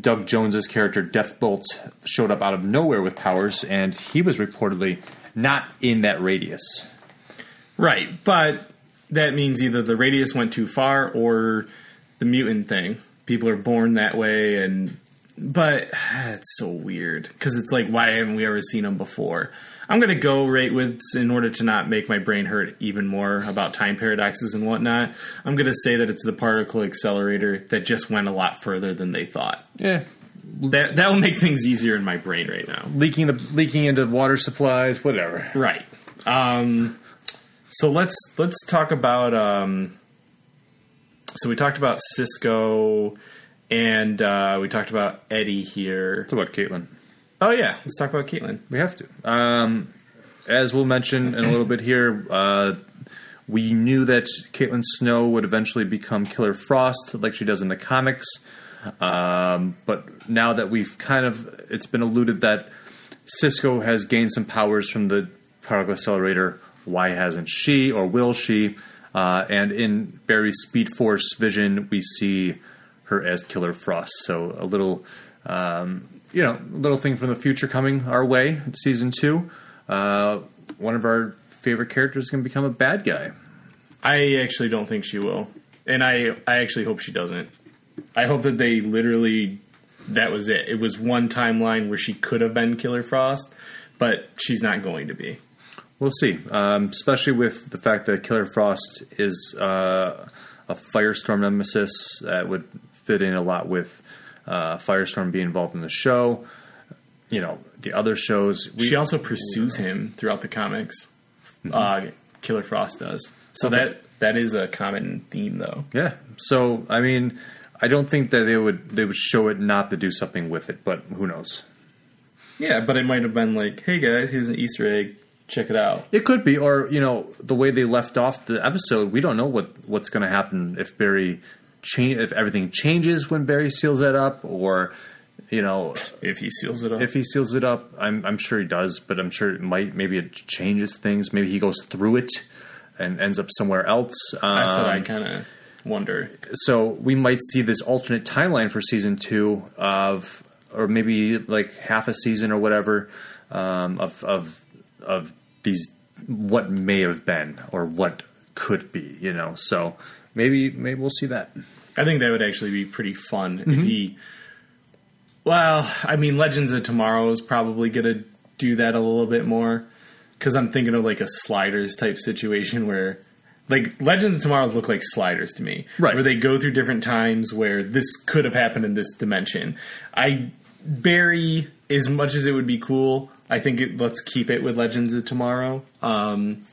Doug Jones's character Deathbolt showed up out of nowhere with powers, and he was reportedly not in that radius. Right, but that means either the radius went too far or the mutant thing. People are born that way, and but it's so weird because it's like, why haven't we ever seen them before? I'm gonna go right with in order to not make my brain hurt even more about time paradoxes and whatnot. I'm gonna say that it's the particle accelerator that just went a lot further than they thought. Yeah, That that will make things easier in my brain right now. leaking the leaking into water supplies, whatever. Right. Um, So let's let's talk about. Um, so we talked about Cisco, and uh, we talked about Eddie here. It's about Caitlin. Oh yeah, let's talk about Caitlin. We have to. Um, as we'll mention in a little bit here, uh, we knew that Caitlin Snow would eventually become Killer Frost, like she does in the comics. Um, but now that we've kind of, it's been alluded that Cisco has gained some powers from the particle accelerator. Why hasn't she, or will she? Uh, and in Barry's Speed Force vision, we see her as Killer Frost. So a little, um, you know, little thing from the future coming our way. Season two, uh, one of our favorite characters is going to become a bad guy. I actually don't think she will, and I I actually hope she doesn't. I hope that they literally that was it. It was one timeline where she could have been Killer Frost, but she's not going to be. We'll see, um, especially with the fact that Killer Frost is uh, a Firestorm nemesis that would fit in a lot with uh, Firestorm being involved in the show. You know, the other shows. We, She also pursues him throughout the comics. Uh, Killer Frost does. So that that is a common theme, though. yeah. So I mean, I don't think that they would they would show it not to do something with it, but who knows? Yeah, but it might have been like, "Hey guys, here's an Easter egg. Check it out." It could be, or you know, the way they left off the episode, we don't know what what's going to happen if Barry change if everything changes when Barry seals that up, or you know, If he seals it up, if he seals it up, I'm I'm sure he does, but I'm sure it might maybe it changes things. Maybe he goes through it and ends up somewhere else. that's what I Um, kind of wonder. so we might see this alternate timeline for season two of, or maybe like half a season or whatever, um, of of of these what may have been or what could be, you know. So maybe maybe we'll see that. I think that would actually be pretty fun if mm-hmm. he. Well, I mean, Legends of Tomorrow is probably going to do that a little bit more because I'm thinking of like a sliders type situation where, like, Legends of Tomorrow look like sliders to me, Right. Where they go through different times where this could have happened in this dimension. I Barry, as much as it would be cool, I think it, let's keep it with Legends of Tomorrow. Um,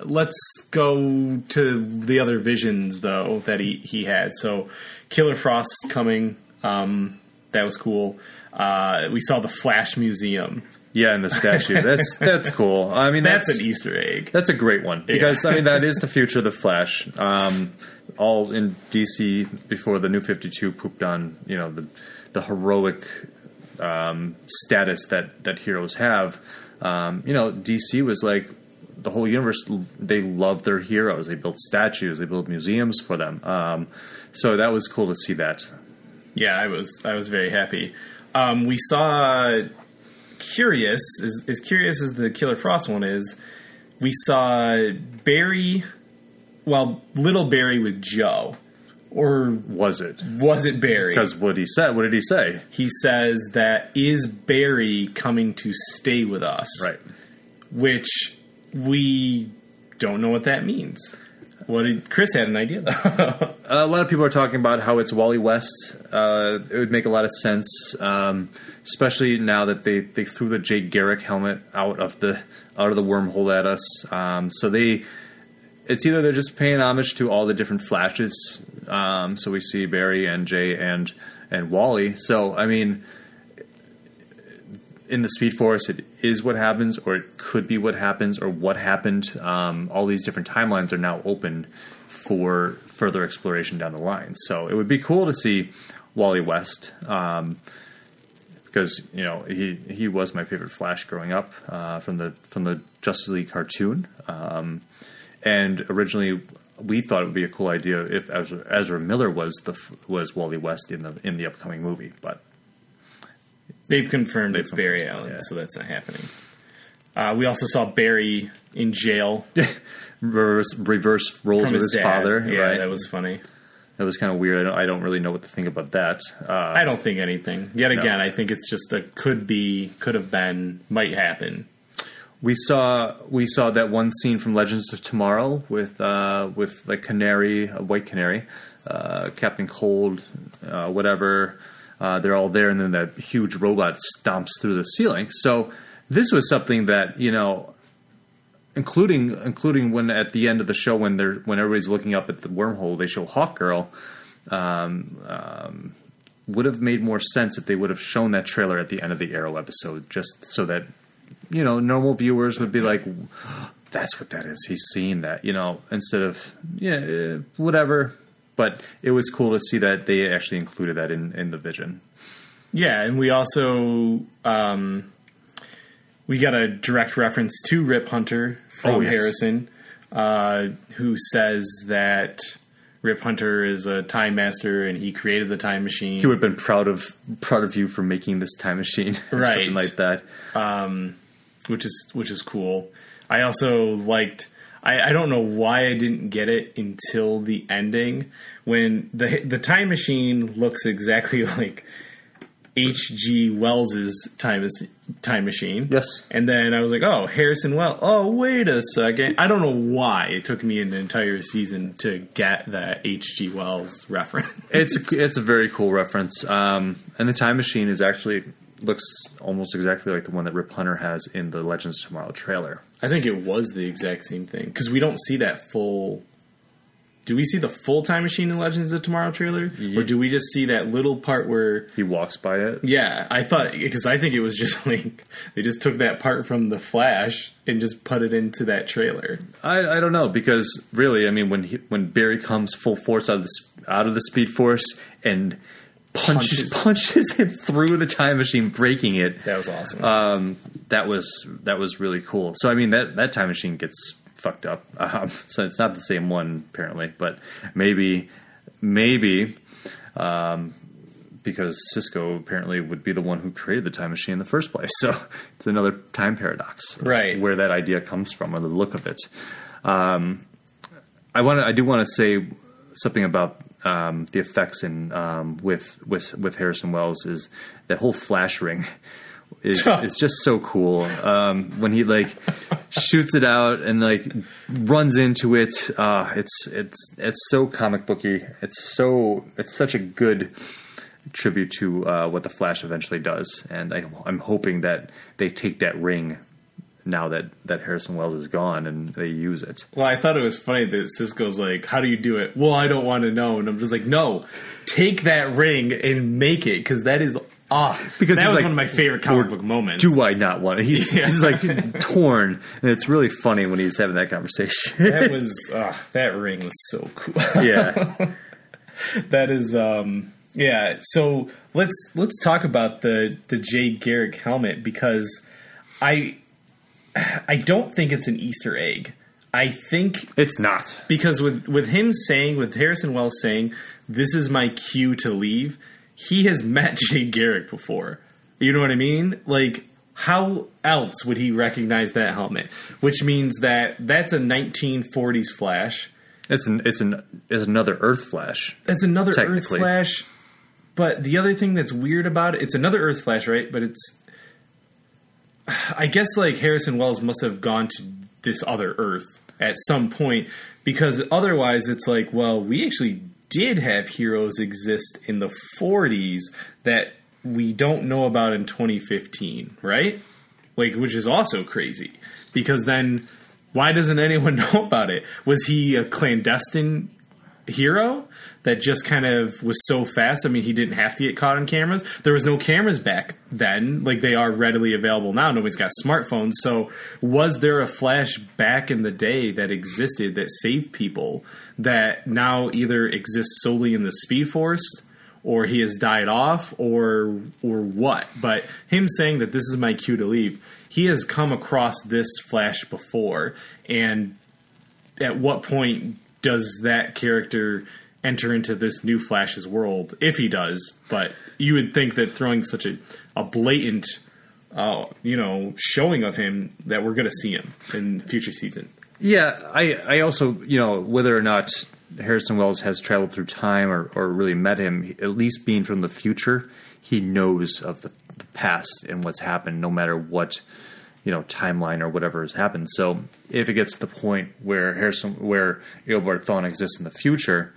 let's go to the other visions though that he he had. So Killer Frost coming. Um, that was cool. Uh, we saw the Flash Museum. Yeah, and the statue that's that's cool. I mean, That's, that's an Easter egg. That's a great one because I mean that is the future of the Flash. Um, all in DC before the New Fifty Two pooped on you know the the heroic um, status that that heroes have. Um, you know, DC was like the whole universe. They love their heroes. They built statues. They built museums for them. Um, so that was cool to see that. Yeah, I was I was very happy. Um, we saw curious as, as curious as the Killer Frost one is. We saw Barry, well, little Barry with Joe, or Was it? was it Barry? Because what he said. What did he say? he says that is Barry coming to stay with us? Right. Which we don't know what that means. What did Chris had an idea though? a lot of people are talking about how it's Wally West. Uh, it would make a lot of sense, um, especially now that they, they threw the Jay Garrick helmet out of the out of the wormhole at us. Um, so they, it's either they're just paying homage to all the different flashes. Um, so we see Barry and Jay and and Wally. So I mean, in the Speed Force, it is what happens, or it could be what happens, or what happened. Um, all these different timelines are now open for further exploration down the line. So it would be cool to see Wally West, um, because you know he he was my favorite Flash growing up uh, from the from the Justice League cartoon, um, and originally. We thought it would be a cool idea if Ezra, Ezra Miller was the was Wally West in the in the upcoming movie, but They've confirmed it's confirmed Barry Allen, yeah. so that's not happening. Uh, we also saw Barry in jail reverse, reverse roles from with his, his, father. Yeah, right? that was funny. that was kind of weird. I don't, I don't really know what to think about that. Uh, I don't think anything. Yet again, I think it's just a could be, could have been, might happen. We saw we saw that one scene from Legends of Tomorrow with uh, with like Canary, a White Canary, uh, Captain Cold, uh, whatever. Uh, they're all there, and then that huge robot stomps through the ceiling. So this was something that you know including including when at the end of the show when they're when everybody's looking up at the wormhole, they show Hawk Girl. Um, um, would have made more sense if they would have shown that trailer at the end of the Arrow episode, just so that you know normal viewers would be like, "That's what that is." He's seeing that, you know, instead of yeah, eh, whatever. But it was cool to see that they actually included that in in the vision. Yeah, and we also um, we got a direct reference to Rip Hunter from Oh, yes. Harrison, uh, who says that Rip Hunter is a time master and he created the time machine. He would have been proud of proud of you for making this time machine, or Right. something like that. Um, which is which is cool. I also liked. I, I don't know why I didn't get it until the ending when the the time machine looks exactly like H.G. Wells's time is time machine. Yes. and then I was like, oh, Harrison Wells. Oh, wait a second. I don't know why it took me an entire season to get that H.G. Wells reference. It's a, it's a very cool reference. Um, and the time machine is actually looks almost exactly like the one that Rip Hunter has in the Legends of Tomorrow trailer. I think it was the exact same thing because we don't see that full. Do we see the full time machine in Legends of Tomorrow trailer, or do we just see that little part where? He walks by it. Yeah, I thought because I think it was just like they just took that part from the Flash and just put it into that trailer. I, I don't know because really, I mean, when he, when Barry comes full force out of the out of the Speed Force and punches Punches. punches him through the time machine, breaking it. That was awesome. um, that was that was really cool. So I mean that that time machine gets fucked up. Um, so it's not the same one apparently, but maybe maybe um, because Cisco apparently would be the one who created the time machine in the first place. So it's another time paradox, Right. Where that idea comes from, or the look of it. Um, I want I do want to say something about um, the effects in um, with with with Harrison Wells is that whole flash ring is is just so cool um, when he like shoots it out and like runs into it. Uh, it's it's it's so comic booky. It's so it's such a good tribute to uh, what the Flash eventually does, and I, I'm hoping that they take that ring now that that Harrison Wells is gone and they use it. well, I thought it was funny that Cisco's like, "How do you do it?" Well, I don't want to know, and I'm just like, "No, take that ring and make it because that is ah." Because that was like, one of my favorite comic book moments. Do I not want it? He's, he's like torn, and it's really funny when he's having that conversation. that was uh, that ring was so cool. yeah, that is um yeah so let's let's talk about the the jay garrick helmet because i i don't think it's an easter egg i think it's not. because with with him saying with harrison wells saying this is my cue to leave he has met jay garrick before you know what i mean like how else would he recognize that helmet which means that that's a 1940s flash It's an it's an it's another Earth Flash. It's another Earth Flash. But the other thing that's weird about it, it's another Earth Flash, right? But it's. I guess like Harrison Wells must have gone to this other Earth at some point because otherwise it's like, well, we actually did have heroes exist in the 40s that we don't know about in 2015, right? Like, which is also crazy because then why doesn't anyone know about it? Was he a clandestine hero that just kind of was so fast. I mean, he didn't have to get caught on cameras. There was no cameras back then, like they are readily available now. Nobody's got smartphones. So, was there a Flash back in the day that existed that saved people that now either exists solely in the Speed Force? Or he has died off, or or what? But him saying that this is my cue to leave, he has come across this Flash before, and at what point does that character enter into this new Flash's world? If he does, but you would think that throwing such a, a blatant, uh, you know, showing of him that we're going to see him in future season. Yeah, I I also you know whether or not Harrison Wells has traveled through time or, or really met him, at least being from the future, he knows of the, the past and what's happened, no matter what you know timeline or whatever has happened. So if it gets to the point where Harrison, where Eobard Thawne exists in the future,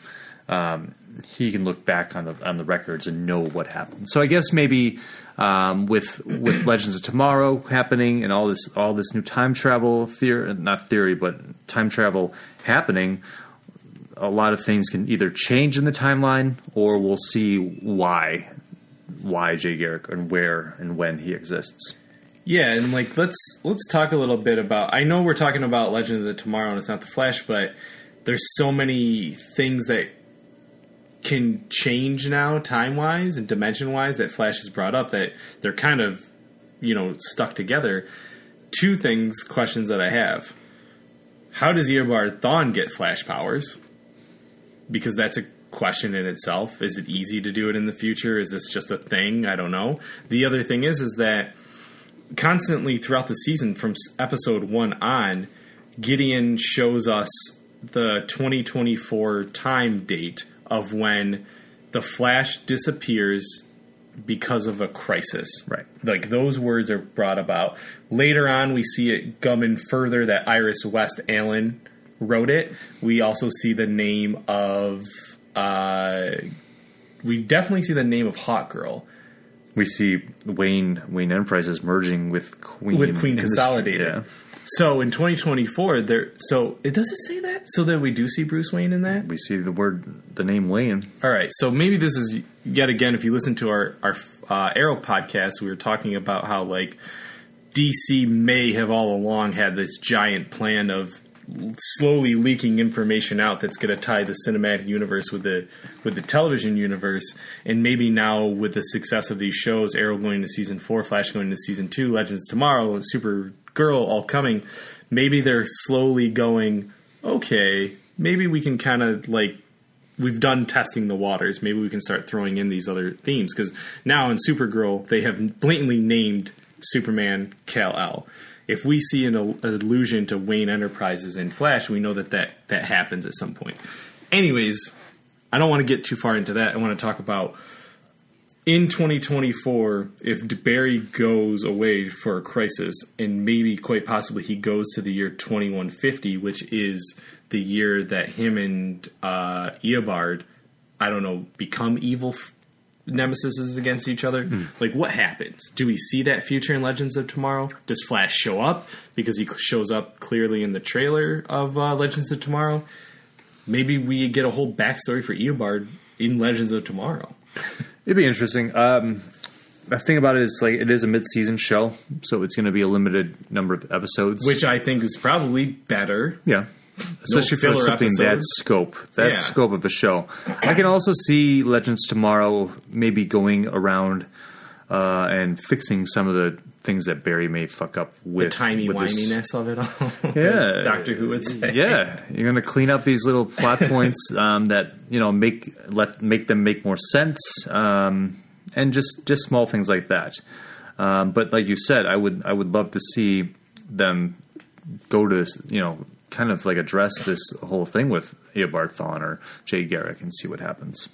um, he can look back on the on the records and know what happened. So I guess maybe um, with with Legends of Tomorrow happening and all this all this new time travel theory, not theory, but time travel happening, a lot of things can either change in the timeline or we'll see why why Jay Garrick and where and when he exists. Yeah, and like let's let's talk a little bit about. I know we're talking about Legends of Tomorrow and it's not the Flash, but there's so many things that can change now time wise and dimension wise that Flash has brought up that they're kind of you know stuck together. Two things, questions that I have: How does Eobard Thawne get Flash powers? Because that's a question in itself. Is it easy to do it in the future? Is this just a thing? I don't know. The other thing is, is that constantly throughout the season, from episode one on, Gideon shows us the 2024 time date of when the Flash disappears because of a crisis. Right. Like those words are brought about. Later on, we see it gumming further that Iris West Allen wrote it. We also see the name of. Uh, we definitely see the name of Hawk Girl We see Wayne Wayne Enterprises merging with Queen with Queen. Consolidated. Yeah. So in 2024, there. So it does it say that? So that we do see Bruce Wayne in that. We see the word the name Wayne. All right. So maybe this is yet again. If you listen to our our uh, Arrow podcast, we were talking about how like DC may have all along had this giant plan of slowly leaking information out that's going to tie the cinematic universe with the with the television universe and maybe now with the success of these shows arrow going to season 4 flash going to season 2 legends tomorrow supergirl all coming maybe they're slowly going okay maybe we can kind of like we've done testing the waters. Maybe we can start throwing in these other themes because now in Supergirl they have blatantly named Superman Kal El. If we see an al- allusion to Wayne Enterprises in Flash, we know that that, that happens at some point. Anyways, I don't want to get too far into that. I want to talk about in 2024 if Barry goes away for a crisis and maybe quite possibly he goes to the year 2150 which is the year that him and uh, Eobard I don't know become evil nemesis is against each other. Like what happens? Do we see that future in Legends of Tomorrow? Does Flash show up because he shows up clearly in the trailer of uh, Legends of Tomorrow? Maybe we get a whole backstory for Eobard in Legends of Tomorrow. It'd be interesting. Um, the thing about it is, like, it is a mid-season show, so it's going to be a limited number of episodes. which I think is probably better. yeah, especially for filler something that scope, that Yeah. scope of a show. I can also see Legends tomorrow maybe going around uh, and fixing some of the things that Barry may fuck up with The tiny with this- whininess of it all. Yeah. Doctor Who would say. Yeah, you're going to clean up these little plot points um, that you know make let make them make more sense, um, and just just small things like that. Um, but like you said, I would I would love to see them go to this, you know kind of like address this whole thing with Eobard Thawne or Jay Garrick and see what happens.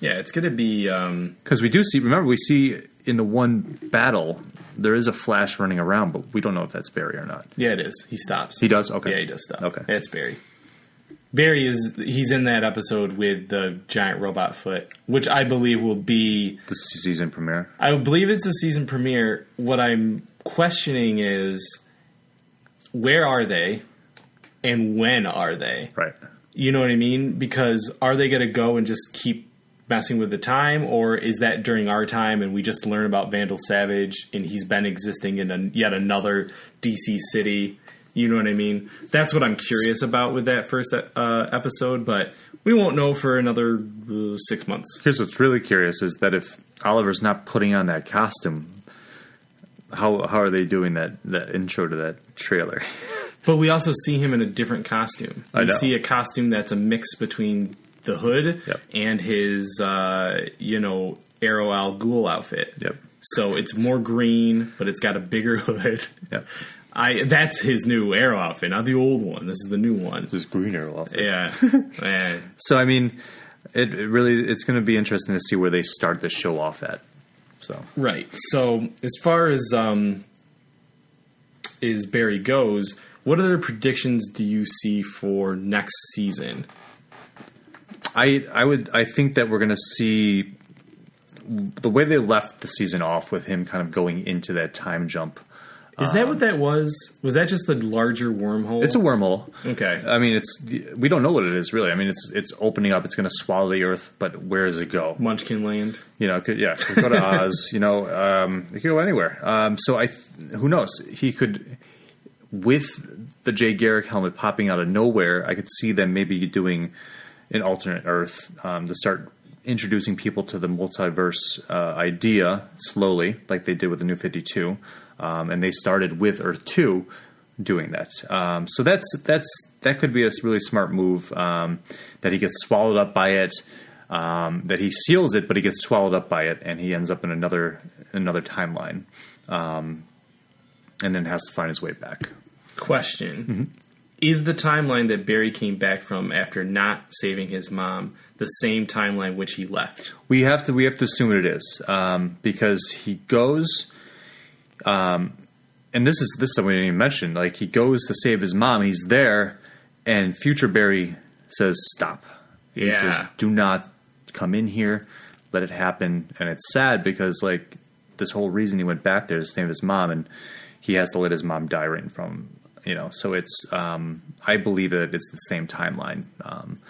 Yeah, it's going to be. Um, Because we do see, remember, we see in the one battle there is a Flash running around, but we don't know if that's Barry or not. yeah, it is. He stops. He does, okay. Yeah, he does stop. Okay. it's Barry. Barry is he's in that episode with the giant robot foot, which I believe will be. The season premiere. I believe it's a season premiere. What I'm questioning is, where are they, and when are they? Right. You know what I mean? Because are they going to go and just keep messing with the time, or is that during our time and we just learn about Vandal Savage and he's been existing in a, yet another DC city? You know what I mean? That's what I'm curious about with that first uh, episode, but we won't know for another uh, six months. Here's what's really curious is that if Oliver's not putting on that costume, how how are they doing that that intro to that trailer? But we also see him in a different costume. I We know. see a costume that's a mix between the hood Yep. and his, uh, you know, Arrow Al Ghul outfit. Yep. So it's more green, but it's got a bigger hood. Yep. I that's his new Arrow outfit, not the old one. This is the new one. This is green arrow off. Yeah. So I mean, it, it really it's going to be interesting to see where they start the show off at. So right. So as far as um, as Barry goes, what other predictions do you see for next season? I I would I think that we're going to see the way they left the season off with him kind of going into that time jump. Is that what that was? Was that just the larger wormhole? It's a wormhole. Okay. I mean, it's we don't know what it is really. I mean, it's it's opening up. It's going to swallow the earth, but where does it go? Munchkin Land. You know, it could, yeah, it could go to Oz. You know, um, it could go anywhere. Um, so I, th- who knows? He could, with the Jay Garrick helmet popping out of nowhere. I could see them maybe doing an alternate Earth um, to start introducing people to the multiverse uh, idea slowly, like they did with the New Fifty Two, um, and they started with Earth Two doing that. Um, so that's that's that could be a really smart move. Um, that he gets swallowed up by it. Um, that he seals it, but he gets swallowed up by it, and he ends up in another another timeline, um, and then has to find his way back. Question: Is the timeline that Barry came back from after not saving his mom the same timeline which he left? We have to we have to assume it is um, because he goes, um, and this is this is something we didn't even mention. Like he goes to save his mom. He's there, and future Barry says stop. He Yeah. says do not come in here. Let it happen. And it's sad because like this whole reason he went back there is to save his mom, and he has to let his mom die right in from you know. So it's um, I believe that it's the same timeline. Um,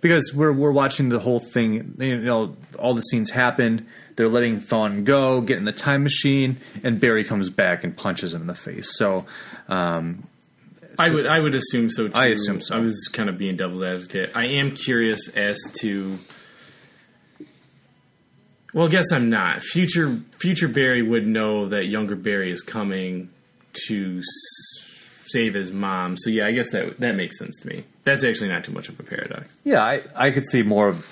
because we're we're watching the whole thing. You know, all the scenes happen. They're letting Thawne go, get in the time machine, and Barry comes back and punches him in the face. So, um, I would I would assume so too. I assume so. I was kind of being devil's advocate. I am curious as to. Well, I guess I'm not. Future future Barry would know that younger Barry is coming to save his mom. So yeah, I guess that that makes sense to me. That's actually not too much of a paradox. yeah, I, I could see more of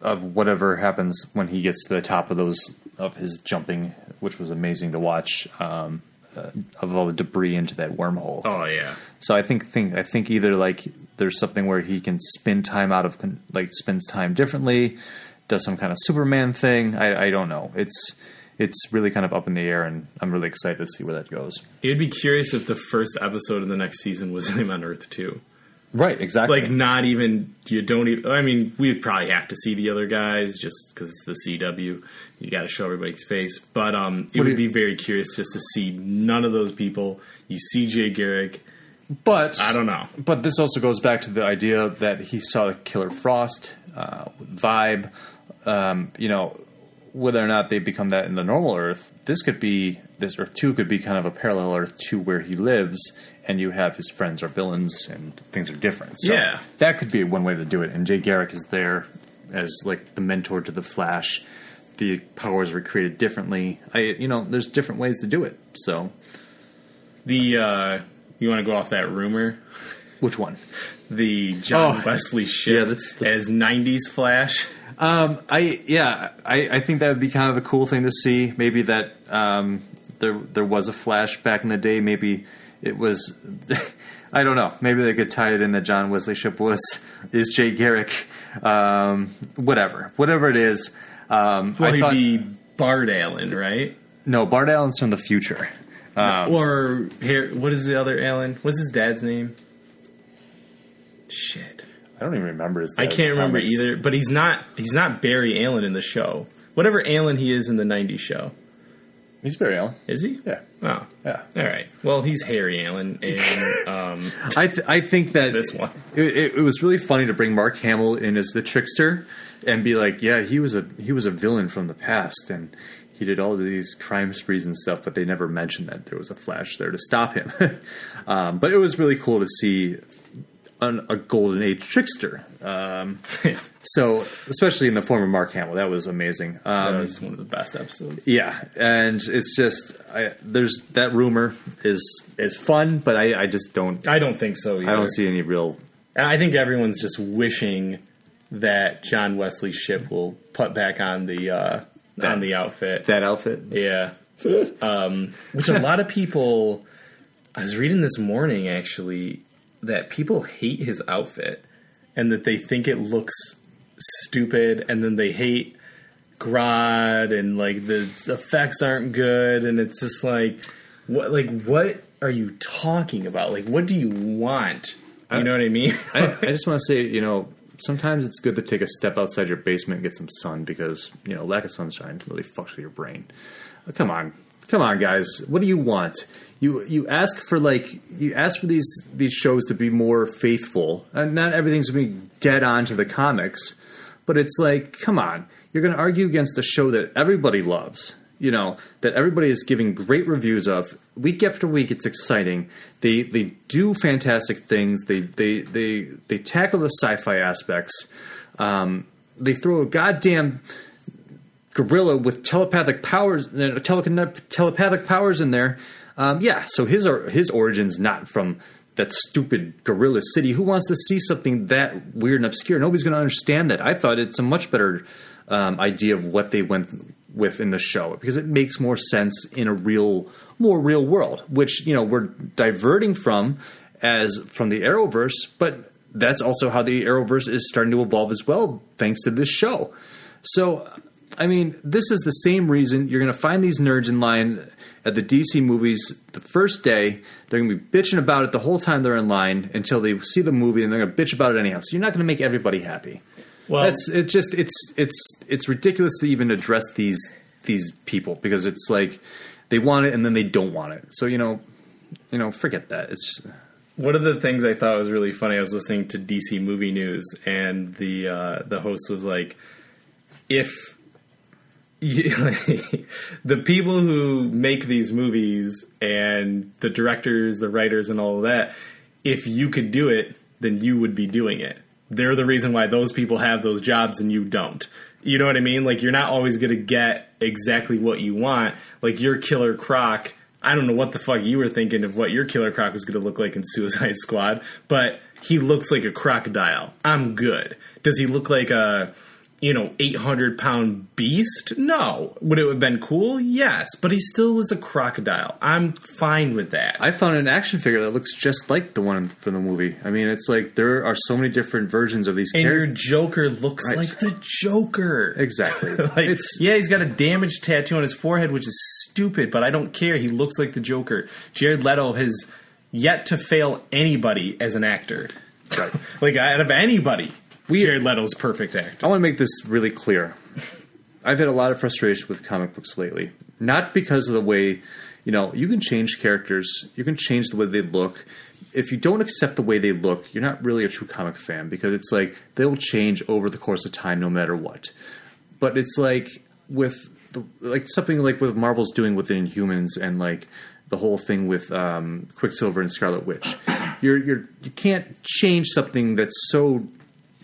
of whatever happens when he gets to the top of those of his jumping, which was amazing to watch. Um, uh, of all the debris into that wormhole. Oh yeah. So I think think I think either like there's something where he can spin time out of con- like spends time differently, does some kind of Superman thing. I, I don't know. It's it's really kind of up in the air, and I'm really excited to see where that goes. It'd be curious if the first episode of the next season was him on Earth too. Right, exactly. Like not even you don't even. I mean, we'd probably have to see the other guys just because it's the CW. You got to show everybody's face, but um, it What would you- be very curious just to see none of those people. You see Jay Garrick. but I don't know. But this also goes back to the idea that he saw the Killer Frost uh, vibe. Um, you know, whether or not they become that in the normal Earth, this could be this Earth two could be kind of a parallel Earth to where he lives, and you have his friends are villains and things are different. So Yeah. that could be one way to do it. And Jay Garrick is there as like the mentor to the Flash. The powers were created differently. I, you know, there's different ways to do it. So, The uh, you want to go off that rumor? which one? The John Oh. Wesley Shipp Yeah, that's- that's- as '90s Flash. Um, I yeah, I, I think that would be kind of a cool thing to see. Maybe that um, there there was a flash back in the day. Maybe it was. I don't know. Maybe they could tie it in that John Wesley Shipp was is Jay Garrick. Um, whatever, whatever it is. Um, Well, I he'd thought be Bart Allen, right? no. Bart Allen's from the future. Um, or here, what is the other Allen? What's his dad's name? Shit. I don't even remember his. I can't remember comics. either, but he's not he's not Barry Allen in the show. Whatever Allen he is in the '90s show, He's Barry Allen. is he? Yeah, Oh, yeah. all right. Well, he's Harry Allen, and um, I th- I think that this one. It, it, it was really funny to bring Mark Hamill in as the trickster and be like, yeah, he was a he was a villain from the past and he did all of these crime sprees and stuff, but they never mentioned that there was a Flash there to stop him. um, but it was really cool to see an, a golden age trickster. Um, so especially in the form of Mark Hamill, that was amazing. that Um, was one of the best episodes. yeah, and it's just I, there's that rumor is is fun, but I, I just don't I don't think so. Either. I don't see any real I think everyone's just wishing that John Wesley Shipp will put back on the uh, on the outfit. that outfit. Yeah. um, which a lot of people, I was reading this morning actually, that people hate his outfit and that they think it looks stupid and then they hate Grodd and like the effects aren't good and it's just like, what, like, what are you talking about? Like, what do you want? You know what I mean? I, I just want to say, you know, sometimes it's good to take a step outside your basement and get some sun because you know lack of sunshine really fucks with your brain. Come on, come on, guys. What do you want? You you ask for like you ask for these these shows to be more faithful, and not everything's going to be dead on to the comics, but it's like, come on, you're going to argue against a show that everybody loves. You know that everybody is giving great reviews of week after week. It's exciting. They they do fantastic things. They they they they tackle the sci-fi aspects. Um, they throw a goddamn gorilla with telepathic powers, uh, tele- telepathic powers in there. Um, yeah, so his or his origins not from that stupid gorilla city. Who wants to see something that weird and obscure? Nobody's going to understand that. I thought it's a much better um, idea of what they went with in the show because it makes more sense in a real, more real world, which you know we're diverting from as from the Arrowverse, but that's also how the Arrowverse is starting to evolve as well, thanks to this show. So, I mean, this is the same reason you're going to find these nerds in line at the DC movies the first day. They're going to be bitching about it the whole time they're in line until they see the movie, and they're going to bitch about it anyhow. So you're not going to make everybody happy. Well, That's it. Just it's it's it's ridiculous to even address these these people because it's like they want it and then they don't want it. So you know, you know, forget that. It's One of the things I thought was really funny, I was listening to DC Movie News, and the uh, the host was like, "If the people who make these movies and the directors, the writers, and all of that, if you could do it, then you would be doing it. They're the reason why those people have those jobs and you don't. You know what I mean? Like you're not always going to get exactly what you want. Like your Killer Croc." I don't know what the fuck you were thinking of what your Killer Croc was going to look like in Suicide Squad, but he looks like a crocodile. I'm good. Does he look like a, you know, 800 pound beast? No. Would it have been cool? Yes. But he still is a crocodile. I'm fine with that. I found an action figure that looks just like the one from the movie. I mean, it's like there are so many different versions of these and your. Joker looks Right. like the Joker. Exactly. like, it's yeah, he's got a damaged tattoo on his forehead, which is stupid, but I don't care. He looks like the Joker. Jared Leto has yet to fail anybody as an actor. Right. like out of anybody, Jared Leto's perfect actor. I want to make this really clear. I've had a lot of frustration with comic books lately. Not because of the way, you know, you can change characters, you can change the way they look. If you don't accept the way they look, you're not really a true comic fan because it's like they'll change over the course of time no matter what. But it's like with the, like something like what Marvel's doing with the Inhumans and like the whole thing with um, Quicksilver and Scarlet Witch. You're you're you can't change something that's so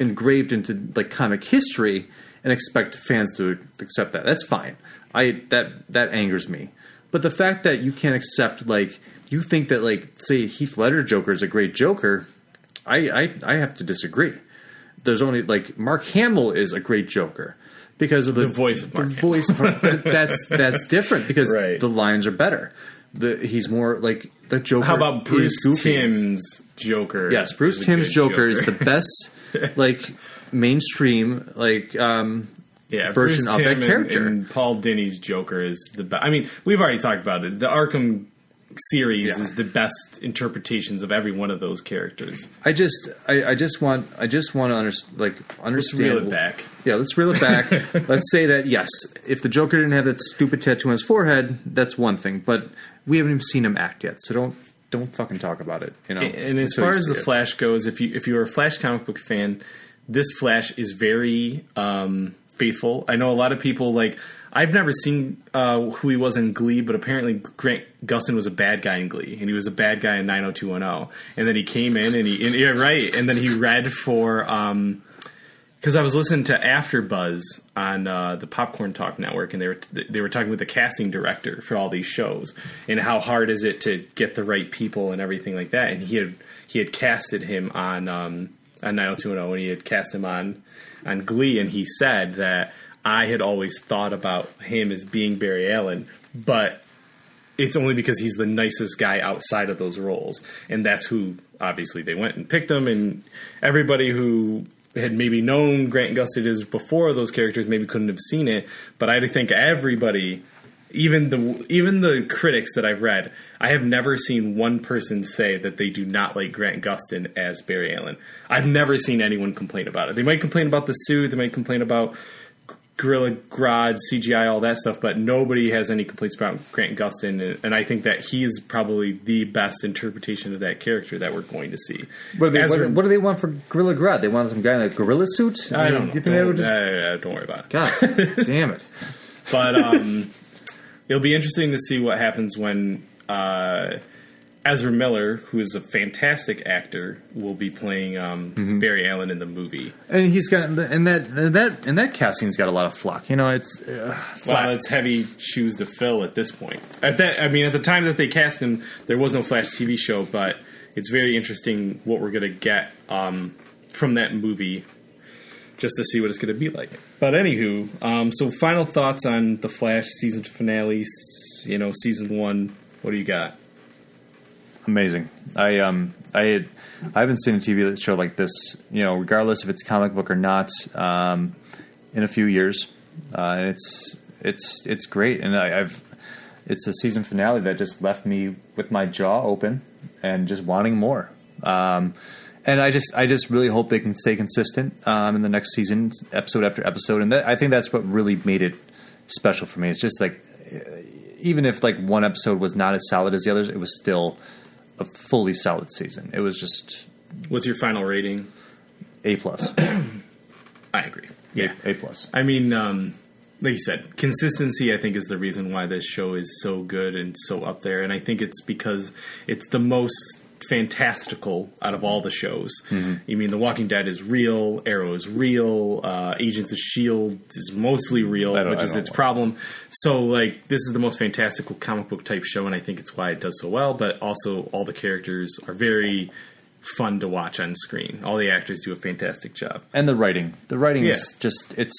engraved into like comic history and expect fans to accept that. That's fine. I that that angers me. But the fact that you can't accept like you think that like say Heath Ledger Joker is a great Joker, I I, I have to disagree. There's only like Mark Hamill is a great Joker because of the, voice of Mark the voice. Of, that's that's different because Right. the lines are better. The he's more like the Joker. How about Bruce. Timm's Joker? Yes, Bruce Timm's good Joker, is the best, like mainstream, like um, yeah, version Bruce of that Timm and- character. And, Paul Dini's Joker is the best. I mean, we've already talked about it. The Arkham series Yeah. is the best interpretations of every one of those characters. I just, I, I just want, I just want to under, like understand. reel it back. Yeah, let's reel it back. let's say that yes, if the Joker didn't have that stupid tattoo on his forehead, that's one thing. But we haven't even seen him act yet, so don't, don't fucking talk about it. You know. And as far as the it. Flash goes, if you if you're a Flash comic book fan, this Flash is very um, faithful. I know a lot of people like. I've never seen uh, who he was in Glee, but apparently Grant Gustin was a bad guy in Glee, and he was a bad guy in 90210. And then he came in, and he and, yeah right, and then he read for because I was listening to AfterBuzz on uh, the Popcorn Talk Network, and they were they were talking with the casting director for all these shows, and how hard is it to get the right people and everything like that. And he had he had casted him on um, on 90210, and he had cast him on on Glee, and he said that I had always thought about him as being Barry Allen, but it's only because he's the nicest guy outside of those roles, and that's who obviously they went and picked him. And everybody who had maybe known Grant Gustin is before those characters maybe couldn't have seen it, but I think everybody even the even the critics that I've read, I have never seen one person say that they do not like Grant Gustin as Barry Allen. I've never seen anyone complain about it. They might complain about the suit, they might complain about Gorilla Grodd, CGI, all that stuff, but nobody has any complaints about Grant Gustin, and I think that he is probably the best interpretation of that character that we're going to see. What do, they, what, what do they want for Gorilla Grodd? They want some guy in a gorilla suit? I mean, don't know. You think would just? Uh, don't worry about it. God damn it! But um, it'll be interesting to see what happens when uh, Ezra Miller, who is a fantastic actor, will be playing um, Mm-hmm. Barry Allen in the movie. And he's got and that and that and that casting's got a lot of flock. You know, it's uh, Well, it's heavy shoes to fill at this point. At that, I mean, at the time that they cast him, there was no Flash TV show, but it's very interesting what we're going to get um, from that movie, just to see what it's going to be like. But anywho, um, so final thoughts on the Flash season finale. You know, season one. What do you got? Amazing. I um I had I haven't seen a TV show like this. You know, regardless if it's comic book or not, um, in a few years, uh, and it's it's it's great. And I, I've it's a season finale that just left me with my jaw open and just wanting more. Um, and I just I just really hope they can stay consistent um, in the next season, episode after episode. And that, I think that's what really made it special for me. It's just like even if like one episode was not as solid as the others, it was still a fully solid season. It was just What's your final rating? a plus, I agree. Yeah. a plus. I mean, um, like you said, consistency, I think, is the reason why this show is so good and so up there. And I think it's because it's the most fantastical out of all the shows. Mm-hmm. You mean The Walking Dead is real, Arrow is real, uh, Agents of S.H.I.E.L.D. is mostly real, which is its problem. So, like, this is the most fantastical comic book type show, and I think it's why it does so well. But also, all the characters are very fun to watch on screen. All the actors do a fantastic job. And the writing, the writing is just it's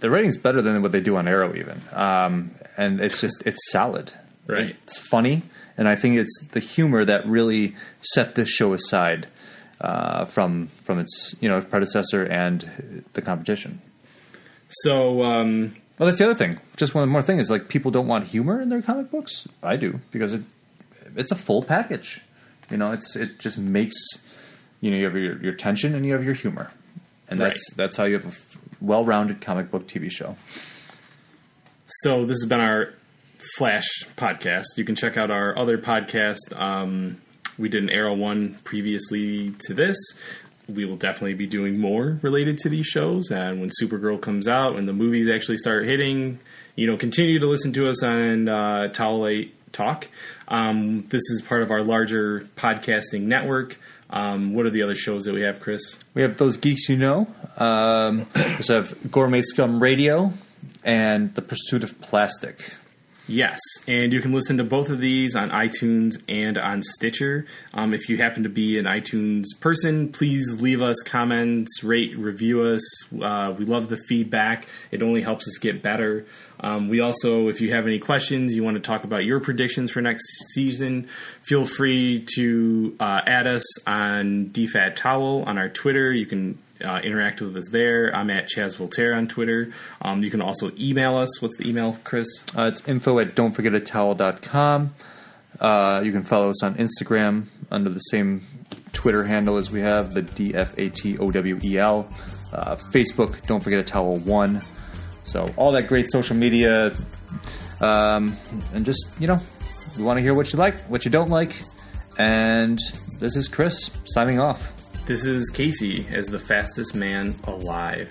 the writing's better than what they do on Arrow even, um, and it's just it's solid. Right. It's funny, and I think it's the humor that really set this show aside uh, from from its you know predecessor and the competition. So, um, Well, that's the other thing. Just one more thing is like people don't want humor in their comic books. I do because it it's a full package. You know, it's it just makes you know you have your, your tension and you have your humor, and that's Right. that's how you have a f- well-rounded comic book TV show. So this has been our Flash podcast. You can check out our other podcast. Um, we did an Arrow one previously to this. We will definitely be doing more related to these shows. And when Supergirl comes out, when the movies actually start hitting, you know, continue to listen to us on uh, Towelite Talk. Um, this is part of our larger podcasting network. Um, what are the other shows that we have, Chris? We have those geeks you know. Um, we have Gourmet Scum Radio and The Pursuit of Plastic. Yes, and you can listen to both of these on iTunes and on Stitcher. Um, if you happen to be an iTunes person, please leave us comments, rate, review us. Uh, we love the feedback. It only helps us get better. Um, we also, if you have any questions, you want to talk about your predictions for next season, feel free to uh, add us on DFAT Towel on our Twitter. You can uh, interact with us there. I'm at Chaz Voltaire on Twitter. Um, you can also email us. What's the email, Chris? Uh, it's info at don'tforgetatowel.com. Uh, you can follow us on Instagram under the same Twitter handle as we have, the D-F-A-T-O-W-E-L. Uh, Facebook, Don't Forget a Towel 1. So all that great social media. Um, and just, you know, we want to hear what you like, what you don't like. And this is Chris signing off. This is Casey as the fastest man alive.